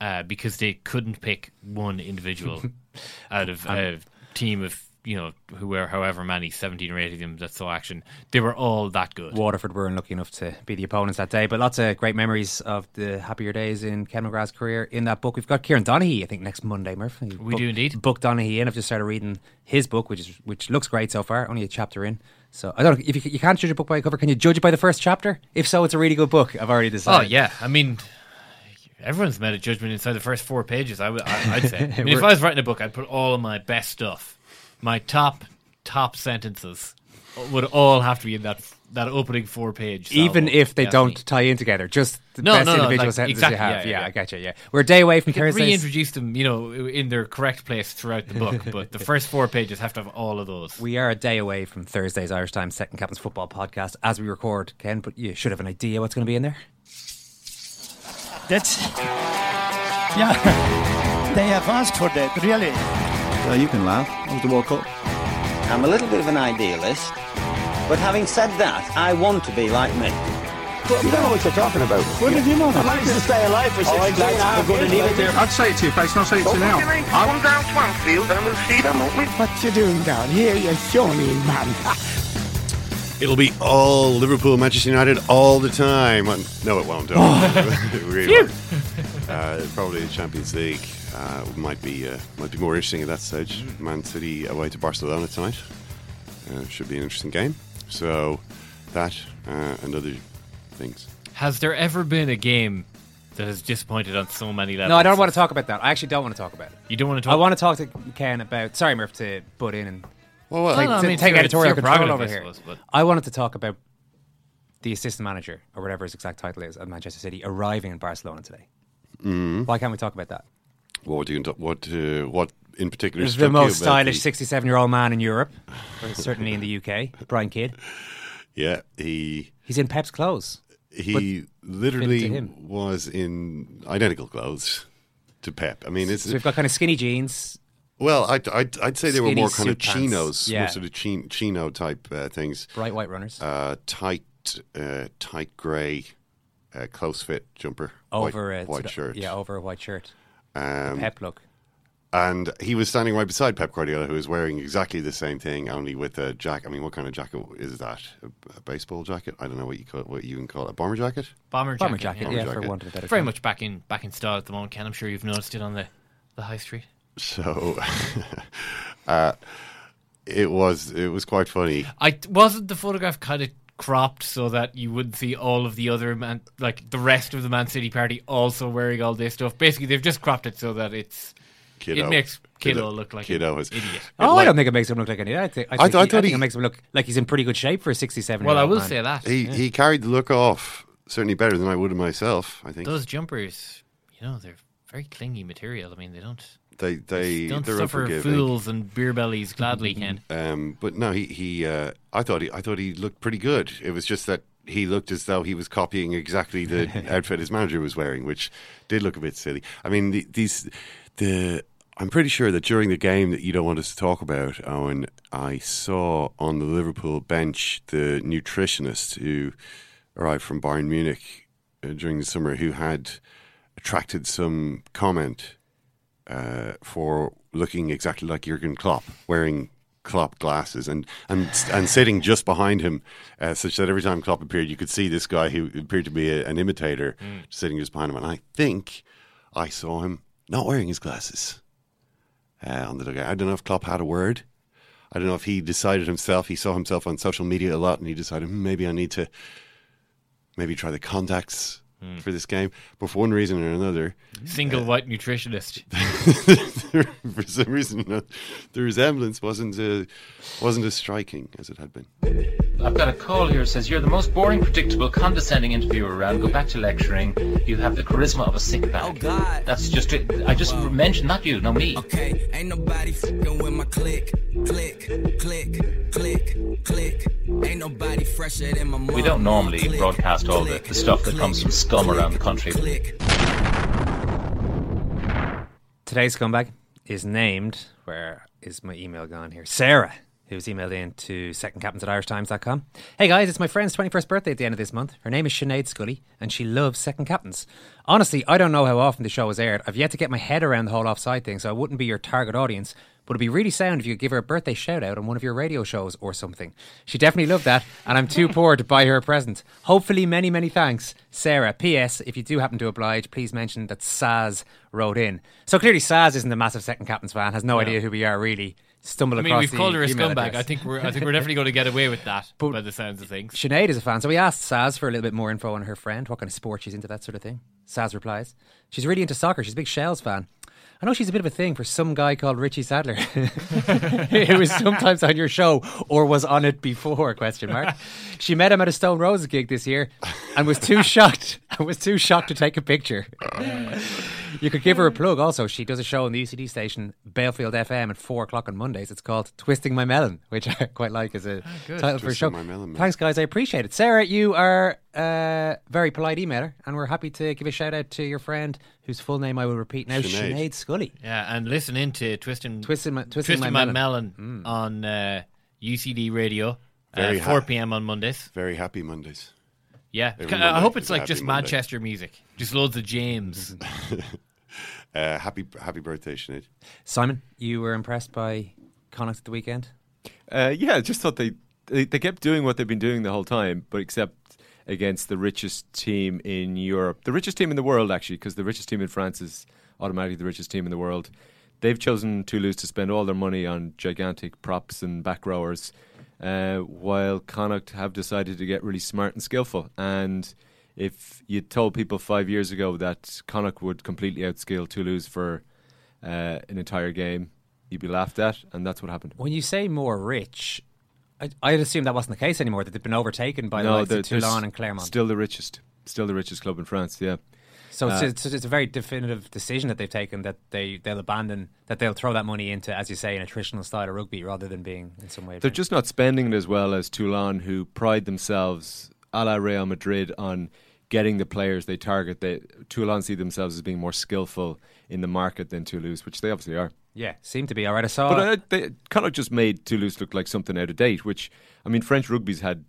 uh, because they couldn't pick one individual out of a team of, you know, who were however many, 17 or 18 of them that saw action. They were all that good.
Waterford were unlucky enough to be the opponents that day, but lots of great memories of the happier days in Ken McGrath's career in that book. We've got Kieran Donaghy, I think, next Monday, Murph.
We do indeed.
Book Donaghy in. I've just started reading his book, which is which looks great so far. Only a chapter in, so I don't know if you, you can't judge a book by a cover. Can you judge it by the first chapter? If so, it's a really good book. I've already
oh,
decided.
Oh, yeah. I mean, everyone's made a judgment inside the first four pages, I would, I, I'd say. I mean, if I was writing a book, I'd put all of my best stuff, my top, top sentences would all have to be in that that opening four page.
Even
salvo,
if they
yeah,
don't tie in together, just the
No,
best
no, no,
individual
like,
sentences
exactly,
you have.
yeah,
Yeah,
yeah,
I get you. Yeah, we're a day away from
You can
Thursdays.
reintroduce them, you know, in their correct place throughout the book, but the first four pages have to have all of those.
We are a day away from Thursday's Irish Times Second Captain's Football podcast as we record, Ken, but you should have an idea what's going to be in there.
That's Yeah, they have asked for that, really.
Uh, you can laugh. It was the World Cup.
I'm a little bit of an idealist, but having said that, I want to be like me.
You don't know what you're talking about.
What did you know?
I managed to stay alive for 16 hours.
going to leave it there.
I'd say it to your face, not say it to you now.
Come down Swansfield and we'll see them, won't we?
What you doing down here, you shawny man?
It'll be all Liverpool, Manchester United all the time. No, it won't. It really won't. Uh, probably the Champions League uh, might be uh, might be more interesting at that stage. Man City away to Barcelona tonight uh, should be an interesting game. So that uh, and other things.
Has there ever been a game that has disappointed on so many levels?
No, I don't want to talk about that. I actually don't want to talk about it.
You don't want to talk.
I want to talk to Ken about. Sorry, Murph, to butt in and
Well, well,
take,
No, no, I mean,
take
it's
editorial control
prerogative,
over
I
here.
suppose, but-
I wanted to talk about the assistant manager or whatever his exact title is at Manchester City arriving in Barcelona today.
Mhm.
Why can't we talk about that?
What do you what uh, what in particular?
The most stylish
the-
67 year old man in Europe, or certainly in the UK. Brian Kidd.
Yeah, he
He's in Pep's clothes.
he literally was in identical clothes to Pep. I mean, it's
So we've got kind of skinny jeans.
well, I'd, I'd, I'd say they were more kind of chinos,
Yeah.
more sort of chin, chino type uh, things.
Bright white runners.
Uh, tight, uh, tight grey, uh, close fit jumper,
over
white,
a
white
sort of-
shirt.
Yeah, over a white shirt.
Um,
Pep look.
And he was standing right beside Pep Guardiola, who was wearing exactly the same thing, only with a jacket. I mean, what kind of jacket is that? A, a baseball jacket? I don't know what you call it, what you can call it. A bomber jacket?
Bomber
Bomber
jacket,
jacket,
yeah.
yeah, for want of a better
Very
term.
much back in back in style at the moment, Ken. I'm sure you've noticed it on the, the high street.
So, uh, it was it was quite funny.
I wasn't the photograph kind of cropped so that you wouldn't see all of the other man, like the rest of the Man City party also wearing all this stuff. Basically, they've just cropped it so that it's
Kiddo.
it makes Kiddo,
Kiddo-
look like
Kiddo
an
is-
idiot.
Oh, I don't think it makes him look like an idiot. I think, I
I
think,
th- I
he,
thought
I think
he-
it makes him look like he's in pretty good shape for a 67
Well, I will
man.
say that
He
yeah.
he carried the look off certainly better than I would have myself. I think
those jumpers, you know, they're very clingy material. I mean, they don't
they they
don't
they're
suffer
unforgiving.
fools and beer bellies gladly, Ken.
Um, but no, he he. Uh, I thought he I thought he looked pretty good. It was just that he looked as though he was copying exactly the outfit his manager was wearing, which did look a bit silly. I mean, the, these the. I'm pretty sure that during the game that you don't want us to talk about, Owen, I saw on the Liverpool bench the nutritionist who arrived from Bayern Munich uh, during the summer, who had attracted some comment uh, for looking exactly like Jurgen Klopp, wearing Klopp glasses and and and sitting just behind him, uh, such that every time Klopp appeared, you could see this guy who appeared to be a, an imitator sitting just behind him. And I think I saw him not wearing his glasses uh, on the dugout. I don't know if Klopp had a word. I don't know if he decided himself. He saw himself on social media a lot, and he decided "Hmm, maybe I need to maybe try the contacts for this game. But for one reason or another,
Single white nutritionist.
for some reason, uh, the resemblance wasn't uh, wasn't as striking as it had been.
I've got a call here that says you're the most boring, predictable, condescending interviewer around. Go back to lecturing. You have the charisma of a sick bag. Oh God! That's just it. I just mentioned not you, no me.
Okay, ain't nobody fucking with my click, click, click, click, click. Ain't nobody fresher than my mom.
We don't normally
Click,
broadcast all the, the stuff that comes from scum around the country.
Today's scumbag is named, where is my email gone here? Sarah, who's emailed in to secondcaptains at irishtimes.com. Hey guys, it's my friend's 21st birthday at the end of this month. Her name is Sinead Scully, and she loves Second Captains. Honestly, I don't know how often the show is aired. I've yet to get my head around the whole offside thing, so I wouldn't be your target audience. But it'd be really sound if you could give her a birthday shout out on one of your radio shows or something. She definitely loved that, and I'm too poor to buy her a present. Hopefully, many, many thanks, Sarah. P.S. If you do happen to oblige, please mention that Saz wrote in. So clearly, Saz isn't a massive second captain's fan, has no,
No.
idea who we are really. Stumbled
I mean, we've called her a scumbag.
address.
I think we're I think we're definitely going to get away with that by the sounds of things.
Sinead is a fan, so we asked Saz for a little bit more info on her friend, what kind of sport she's into, that sort of thing. Saz replies, she's really into soccer. She's a big Shells fan. I know she's a bit of a thing for some guy called Richie Sadlier, who was sometimes on your show or was on it before? Question mark. She met him at a Stone Roses gig this year, and was too shocked. and was too shocked to take a picture. Oh. You could give her a plug also. She does a show on the UCD station, Belfield FM, at 4 o'clock on Mondays. It's called Twisting My Melon, which I quite like as a ah,
good.
title for a show.
My Melon.
Thanks, guys. I appreciate it. Sarah, you are a very polite emailer, and we're happy to give a shout out to your friend, whose full name I will repeat now,
Sinead.
Sinead Scully.
Yeah, and listen into Twisting
Twisting My, Twisting
Twisting
My
My
Melon.
Melon mm. on uh, UCD Radio
Very
at
ha-
4 p.m. on Mondays.
Very happy Mondays.
Yeah,
Every
I
Monday
hope it's
is a
like
happy
just
Monday.
Manchester music, just loads of James.
Uh, happy happy birthday, Sinead.
Simon, you were impressed by Connacht at the weekend?
Uh, yeah, I just thought they, they they kept doing what they've been doing the whole time, but except against the richest team in Europe, the richest team in the world actually, because the richest team in France is automatically the richest team in the world. They've chosen Toulouse to spend all their money on gigantic props and back rowers, uh, while Connacht have decided to get really smart and skillful. And if you told people five years ago that Connacht would completely outskill Toulouse for uh, an entire game, you'd be laughed at, and that's what happened.
When you say more rich, I, I'd assume that wasn't the case anymore, that they've been overtaken by the likes of Toulon and Clermont.
Still the richest, still the richest club in France. Yeah.
So it's,
Uh,
it's, it's a very definitive decision that they've taken that they they'll abandon that they'll throw that money into, as you say, an attritional style of rugby rather than being in some way.
They're just not spending it as well as Toulon, who pride themselves, a la Real Madrid, on getting the players they target. They, Toulon see themselves as being more skillful in the market than Toulouse, which they obviously are.
yeah, seem to be all right. I saw.
But uh, they kind of just made Toulouse look like something out of date, which, I mean, French rugby's had,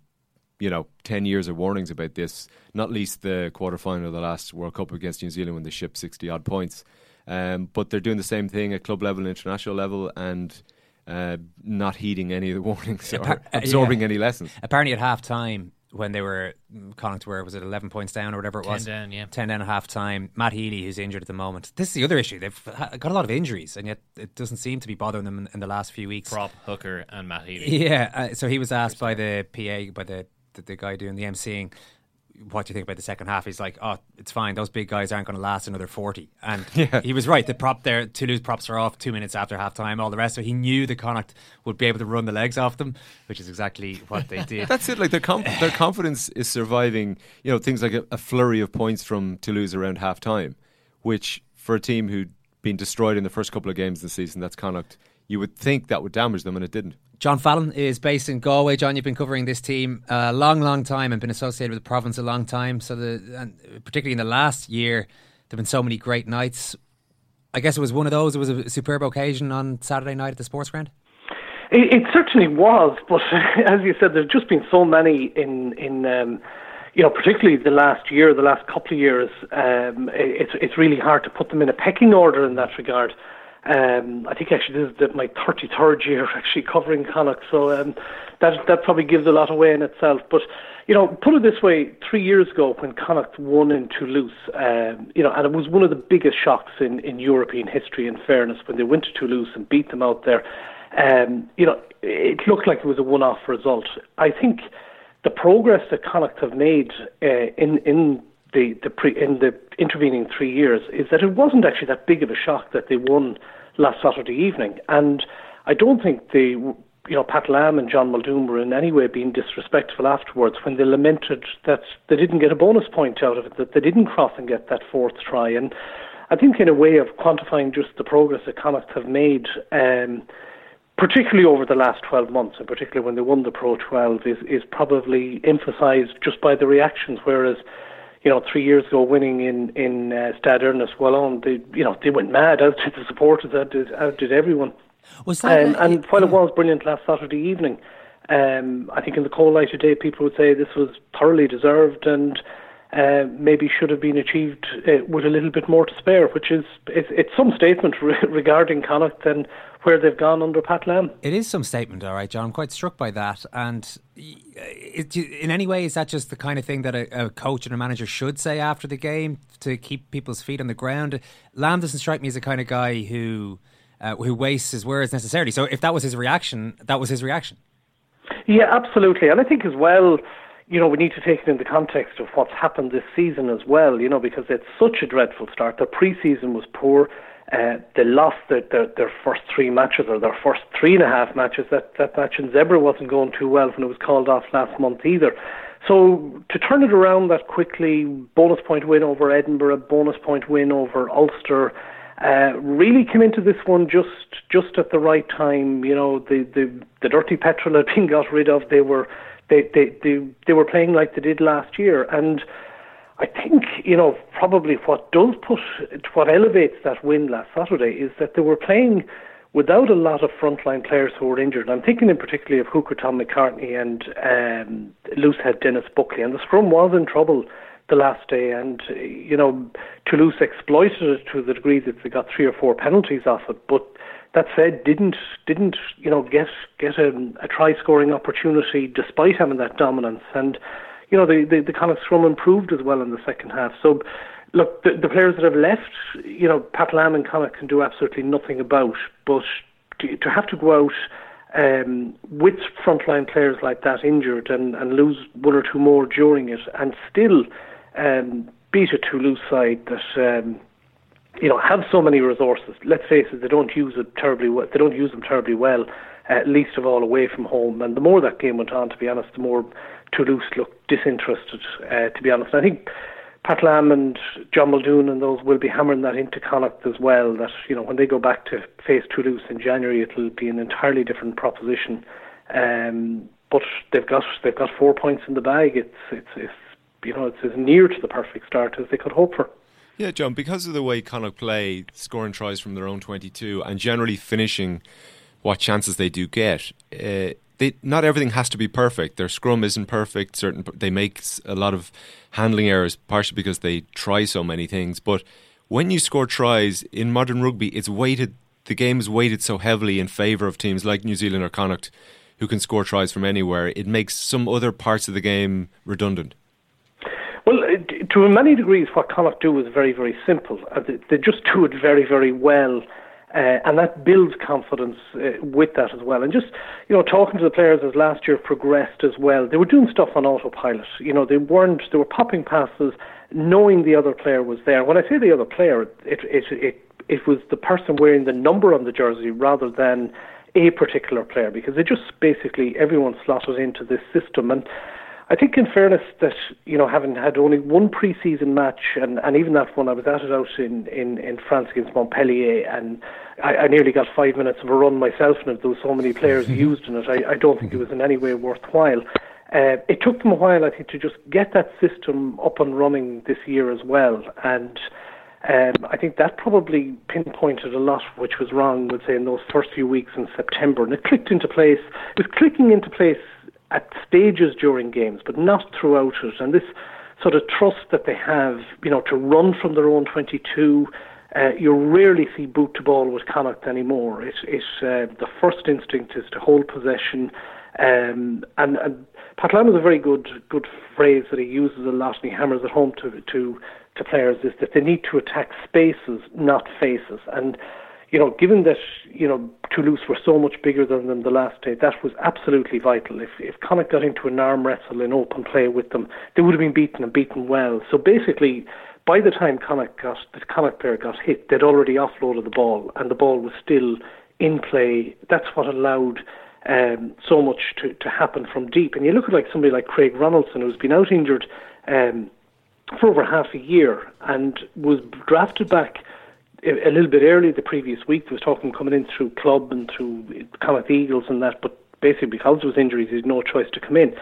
you know, 10 years of warnings about this, not least the quarter final of the last World Cup against New Zealand when they shipped 60 odd points. Um, but they're doing the same thing at club level and international level and uh, not heeding any of the warnings or
Appa- uh,
absorbing
yeah.
any lessons.
Apparently, at half time, when they were Connacht were was it eleven points down or whatever it
10
was,
down, yeah.
ten down at half time. Matt Healy, who's injured at the moment, this is the other issue. They've got a lot of injuries, and yet it doesn't seem to be bothering them in, in the last few weeks.
Prop, Hooker, and Matt Healy.
Yeah, uh, so he was asked by the PA, by the, the the guy doing the MCing, what do you think about the second half? He's like, oh, it's fine. Those big guys aren't going to last another forty. And
Yeah.
he was right. The prop there, Toulouse props are off two minutes after half time. All the rest So he knew the Connacht would be able to run the legs off them, which is exactly what they did.
That's it. Like their com- their confidence is surviving. You know things like a, a flurry of points from Toulouse around half time, which for a team who'd been destroyed in the first couple of games this season, that's Connacht. You would think that would damage them, and it didn't.
John Fallon is based in Galway. John, you've been covering this team a long, long time and been associated with the province a long time. So, the particularly in the last year, there've been so many great nights. I guess it was one of those. It was a superb occasion on Saturday night at the sports ground.
It, it certainly was, but as you said, there's just been so many in in um, you know, particularly the last year, the last couple of years. Um, it, it's it's really hard to put them in a pecking order in that regard. Um, I think actually this is the, my 33rd year actually covering Connacht, so um, that that probably gives a lot away in itself. But you know, put it this way: three years ago, when Connacht won in Toulouse, um, you know, and it was one of the biggest shocks in, in European history. In fairness, when they went to Toulouse and beat them out there, um, you know, it looked like it was a one-off result. I think the progress that Connacht have made uh, in in the, the pre, in the intervening three years is that it wasn't actually that big of a shock that they won last Saturday evening, and I don't think they, you know, Pat Lam and John Muldoon were in any way being disrespectful afterwards when they lamented that they didn't get a bonus point out of it, that they didn't cross and get that fourth try, and I think in a way of quantifying just the progress that Connacht have made. Um, particularly over the last 12 months, and particularly when they won the Pro 12, is, is probably emphasised just by the reactions. Whereas, you know, three years ago, winning in in uh, Stade Ernest Wallon, they you know they went mad, as did the supporters, as did, as did everyone.
Was that
Um,
a-
and while it was brilliant last Saturday evening, um, I think in the cold light of day, people would say this was thoroughly deserved and uh, maybe should have been achieved uh, with a little bit more to spare, which is it's, it's some statement re- regarding Connacht and where they've gone under Pat Lam.
It is some statement, all right, John. I'm quite struck by that. And it, in any way, is that just the kind of thing that a, a coach and a manager should say after the game to keep people's feet on the ground? Lam doesn't strike me as the kind of guy who uh, who wastes his words necessarily. So if that was his reaction, that was his reaction.
Yeah, absolutely. And I think as well, you know, we need to take it in the context of what's happened this season as well, you know, because it's such a dreadful start. Their pre-season was poor. Uh, they lost their, their, their first three matches or their first three and a half matches. That, that match in Zebre wasn't going too well when it was called off last month either. So to turn it around that quickly, bonus point win over Edinburgh, bonus point win over Ulster, uh, really came into this one just just at the right time. You know, the the, the dirty petrol had been got rid of. They were they, they they they were playing like they did last year, and I think you know probably what does put what elevates that win last Saturday is that they were playing without a lot of frontline players who were injured. I'm thinking in particular of Hooker Tom McCartney and um, loosehead Denis Buckley, and the scrum was in trouble the last day, and you know Toulouse exploited it to the degree that they got three or four penalties off it, but. That said, didn't didn't you know get get a, a try scoring opportunity despite having that dominance, and you know the, the the kind of scrum improved as well in the second half. So look, the, the players that have left, you know, Pat Lam and Connacht can do absolutely nothing about. But to, to have to go out um, with frontline players like that injured and, and lose one or two more during it, and still um, beat a Toulouse side that. Um, you know, have so many resources. Let's face it, they don't use it terribly well. They don't use them terribly well, uh, least of all away from home. And the more that game went on, to be honest, the more Toulouse looked disinterested. Uh, to be honest, I think Pat Lam and John Muldoon and those will be hammering that into Connacht as well. That you know when they go back to face Toulouse in January, it'll be an entirely different proposition. Um, but they've got they've got four points in the bag. It's it's, it's you know it's as near to the perfect start as they could hope for.
Yeah, John, because of the way Connacht play, scoring tries from their own 22 and generally finishing what chances they do get, uh, they, not everything has to be perfect. Their scrum isn't perfect. Certain they make a lot of handling errors, partially because they try so many things. But when you score tries in modern rugby, it's weighted. The game is weighted so heavily in favour of teams like New Zealand or Connacht, who can score tries from anywhere. It makes some other parts of the game redundant.
Well, to many degrees, what Connacht do is very, very simple. Uh, they just do it very, very well uh, and that builds confidence uh, with that as well. And just, you know, talking to the players as last year progressed as well, they were doing stuff on autopilot. You know, they weren't, they were popping passes, knowing the other player was there. When I say the other player, it, it, it, it was the person wearing the number on the jersey rather than a particular player because they just basically, everyone slotted into this system. And, I think, in fairness, that you know, having had only one pre-season match, and, and even that one, I was at it out in, in, in France against Montpellier, and I, I nearly got five minutes of a run myself, and there were so many players used in it, I, I don't think it was in any way worthwhile. Uh, it took them a while, I think, to just get that system up and running this year as well, and um, I think that probably pinpointed a lot which was wrong, would say, in those first few weeks in September, and it clicked into place. It was clicking into place at stages during games, but not throughout it. And this sort of trust that they have, you know, to run from their own 22. Uh, you rarely see boot to ball with Connacht anymore. It, it, uh, the first instinct is to hold possession, um, and, and Pat Lam has a very good good phrase that he uses a lot, and he hammers it home to to to players is that they need to attack spaces, not faces, and you know, given that you know Toulouse were so much bigger than them the last day, that was absolutely vital. If if Connacht got into an arm wrestle in open play with them, they would have been beaten and beaten well. So basically, by the time Connacht got the Connacht player got hit, they'd already offloaded the ball, and the ball was still in play. That's what allowed um, so much to, to happen from deep. And you look at like somebody like Craig Ronaldson, who's been out injured um, for over half a year and was drafted back a little bit early the previous week. There was talking coming in through club and through Connacht Eagles and that, but basically because of his injuries, he had no choice to come in.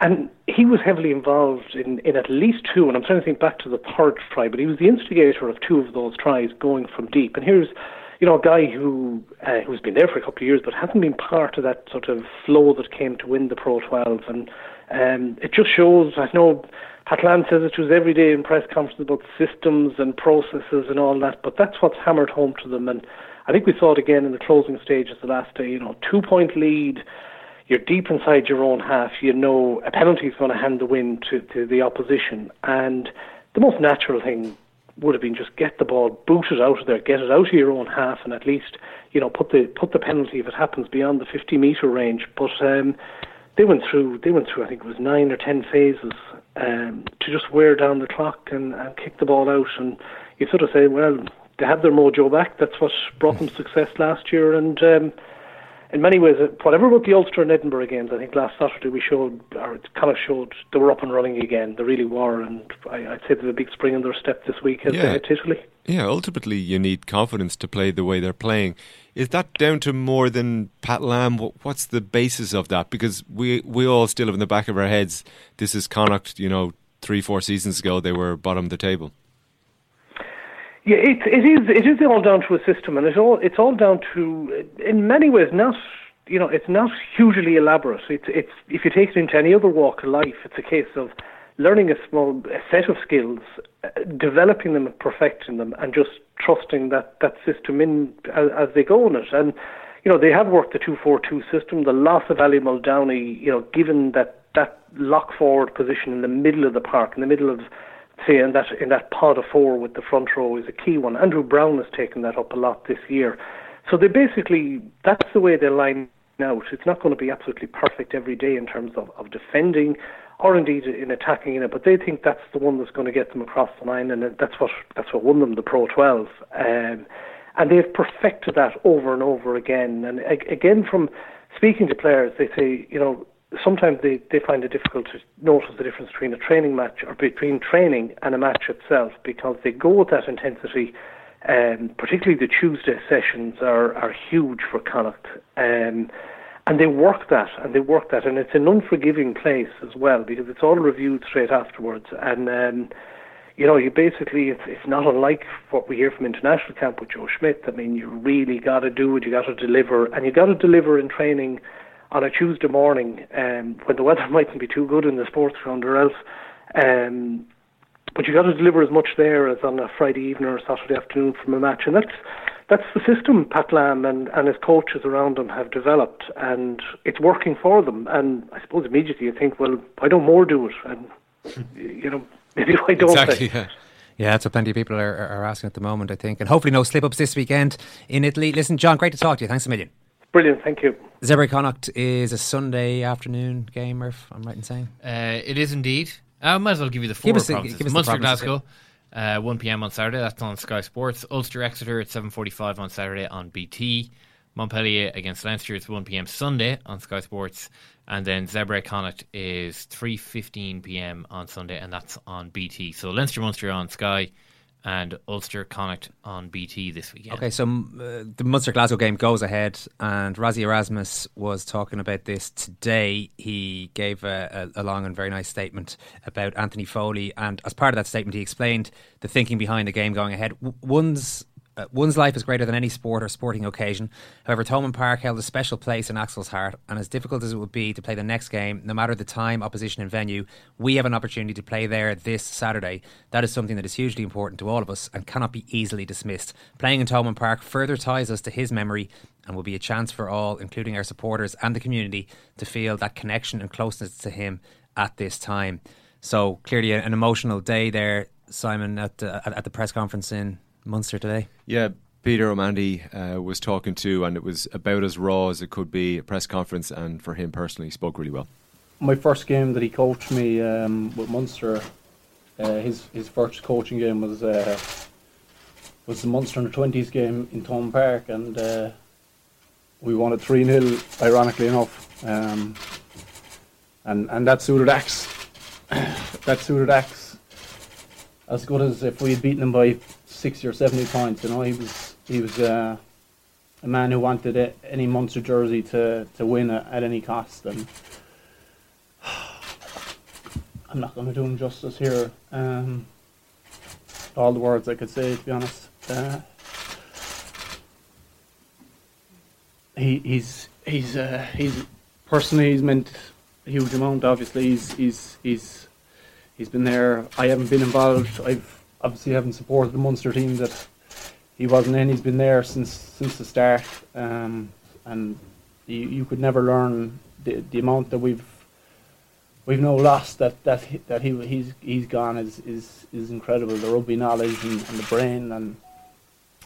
And he was heavily involved in, in at least two, and I'm trying to think back to the third try, but he was the instigator of two of those tries going from deep. And here's, you know, a guy who uh, who's been there for a couple of years, but hasn't been part of that sort of flow that came to win the Pro 12. And um, it just shows. I know Pat says it was every day in press conferences about systems and processes and all that, but that's what's hammered home to them. And I think we saw it again in the closing stages the last day. You know, two point lead, you're deep inside your own half. You know a penalty is going to hand the win to, to the opposition, and the most natural thing would have been just get the ball, boot it out of there, get it out of your own half, and at least you know put the put the penalty if it happens beyond the 50 meter range. But um, they went through they went through I think it was nine or ten phases um, to just wear down the clock and, and kick the ball out. And you sort of say, well, they have their mojo back. That's what brought them success last year. And um, in many ways, whatever about the Ulster and Edinburgh games, I think last Saturday we showed, or it kind of showed, they were up and running again. They really were, and I, would say there's a big spring in their step this week as
Yeah.
they hit Italy.
Yeah, ultimately you need confidence to play the way they're playing. Is that down to more than Pat Lam? What's the basis of that? Because we we all still have in the back of our heads this is Connacht. You know, three four seasons ago they were bottom of the table.
Yeah, it, it is. It is all down to a system, and it's all it's all down to, in many ways, not you know, it's not hugely elaborate. It's it's if you take it into any other walk of life, it's a case of learning a small a set of skills, developing them, perfecting them, and just trusting that that system in as, as they go on it. And you know, they have worked the two four two system. The loss of Aly Muldowney, you know, given that that lock forward position in the middle of the park, in the middle of say in that in that pod of four with the front row is a key one. Andrew Browne has taken that up a lot this year. So they basically that's the way they line out. It's not going to be absolutely perfect every day in terms of, of defending or indeed in attacking in it, but they think that's the one that's going to get them across the line, and that's what that's what won them the Pro 12. Um, and they've perfected that over and over again. And again, from speaking to players, they say, you know, sometimes they, they find it difficult to notice the difference between a training match or between training and a match itself because they go with that intensity. Um, particularly the Tuesday sessions are, are huge for Connacht. Um, and they work that, and they work that, and it's an unforgiving place as well because it's all reviewed straight afterwards. And um, you know, you basically it's it's not unlike what we hear from international camp with Joe Schmidt. I mean, you really got to do it, you got to deliver, and you got to deliver in training on a Tuesday morning um, when the weather mightn't be too good in the sports ground or else. Um, but you got to deliver as much there as on a Friday evening or Saturday afternoon from a match, and that's that's the system Pat Lam and, and his coaches around him have developed, and it's working for them. And I suppose immediately you think, well, why don't more do it? And you know, maybe why don't they?
yeah. Yeah, that's what plenty of people are, are are asking at the moment, I think. And hopefully no slip ups this weekend in Italy. Listen, John, great to talk to you. Thanks a million.
Brilliant, thank you.
Zebre Connacht is a Sunday afternoon game, Murph, I'm right in saying.
Uh, it is indeed. I might as well give you the four
Give us the-
provinces.
give us the
Munster,
provinces,
Glasgow, uh, 1 p.m. on Saturday. That's on Sky Sports. Ulster, Exeter at 7:45 on Saturday on BT. Montpellier against Leinster it's 1 p.m. Sunday on Sky Sports, and then Zebre Connacht is 3:15 p.m. on Sunday, and that's on BT. So Leinster, Munster on Sky, and Ulster, Connacht on BT this weekend.
Okay, so uh, the Munster Glasgow game goes ahead, and Rassie Erasmus was talking about this today. He gave a, a, a long and very nice statement about Anthony Foley, and as part of that statement, he explained the thinking behind the game going ahead. W- one's uh, one's life is greater than any sport or sporting occasion. However, Thomond Park held a special place in Axel's heart, and as difficult as it would be to play the next game, no matter the time, opposition, and venue, we have an opportunity to play there this Saturday. That is something that is hugely important to all of us and cannot be easily dismissed. Playing in Thomond Park further ties us to his memory and will be a chance for all, including our supporters and the community, to feel that connection and closeness to him at this time. So clearly, an emotional day there, Simon, at the, at the press conference in Munster today.
Yeah, Peter O'Mahony uh, was talking to, and it was about as raw as it could be. A press conference, and for him personally, he spoke really well.
my first game that he coached me um, with Munster, uh, his his first coaching game was uh, was the Munster under twenties game in Thomond Park, and uh, we won it three 0 Ironically enough, um, and and that suited Axe. that suited Axe as good as if we had beaten him by sixty or seventy points. You know, he was he was. Uh, a man who wanted a, any Munster jersey to, to win at, at any cost, and I'm not going to do him justice here. Um, all the words I could say, to be honest. Uh, he he's he's uh, he's personally he's meant a huge amount. Obviously, he's he's he's he's been there. I haven't been involved. I've obviously haven't supported the Munster team that he wasn't in. He's been there since since the start, um, and you, you could never learn the the amount that we've we've now lost. That that he, that he he's he's gone is is is incredible. The rugby knowledge and, and the brain and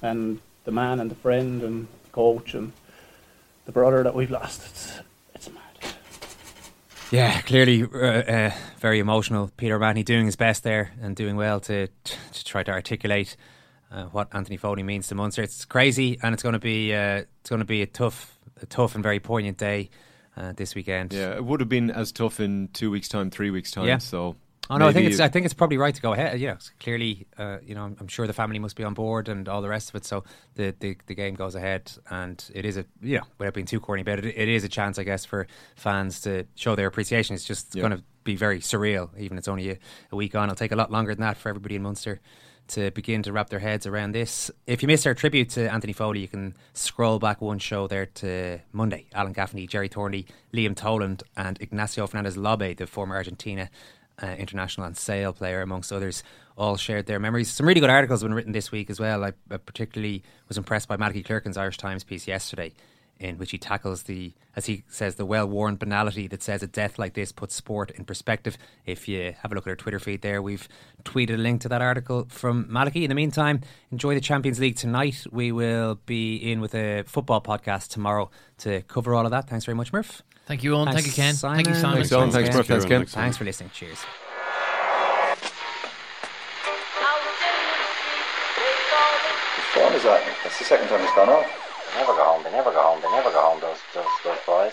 and the man and the friend and the coach and the brother that we've lost. It's.
Yeah, clearly uh, uh, very emotional. Peter O'Mahony doing his best there and doing well to to try to articulate uh, what Anthony Foley means to Munster. It's crazy, and it's going to be uh, it's going to be a tough a tough and very poignant day uh, this weekend.
Yeah, it would have been as tough in two weeks' time, three weeks' time.
Yeah.
So.
Oh no, I think it's I think it's probably right to go ahead. Yeah, it's clearly, uh, you know, I'm, I'm sure the family must be on board and all the rest of it. So the, the the game goes ahead, and it is a you know, without being too corny but it, it is a chance, I guess, for fans to show their appreciation. It's just
Yeah.
going to be very surreal, even it's only a, a week on. It'll take a lot longer than that for everybody in Munster to begin to wrap their heads around this. If you missed our tribute to Anthony Foley, you can scroll back one show there to Monday. Alan Gaffney, Gerry Thornley, Liam Toland, and Ignacio Fernandez Lobbe, the former Argentina uh, international and sale player, amongst others, all shared their memories. Some really good articles have been written this week as well. I, I particularly was impressed by Malachy Clerkin's Irish Times piece yesterday, in which he tackles the, as he says, the well-worn banality that says a death like this puts sport in perspective. If you have a look at our Twitter feed there, we've tweeted a link to that article from Malachy. In the meantime, enjoy the Champions League tonight. We will be in with a football podcast tomorrow to cover all of that. Thanks very much, Murph.
Thank you, Owen. Thank you, Ken. Thank you, Simon.
Thanks, Owen. Thanks,
Ken.
Thanks, Ken.
Thanks for listening. Cheers.
Whose phone is that? That's the second time it's gone off.
They never go home. They never go home. They never go home. Those those those boys.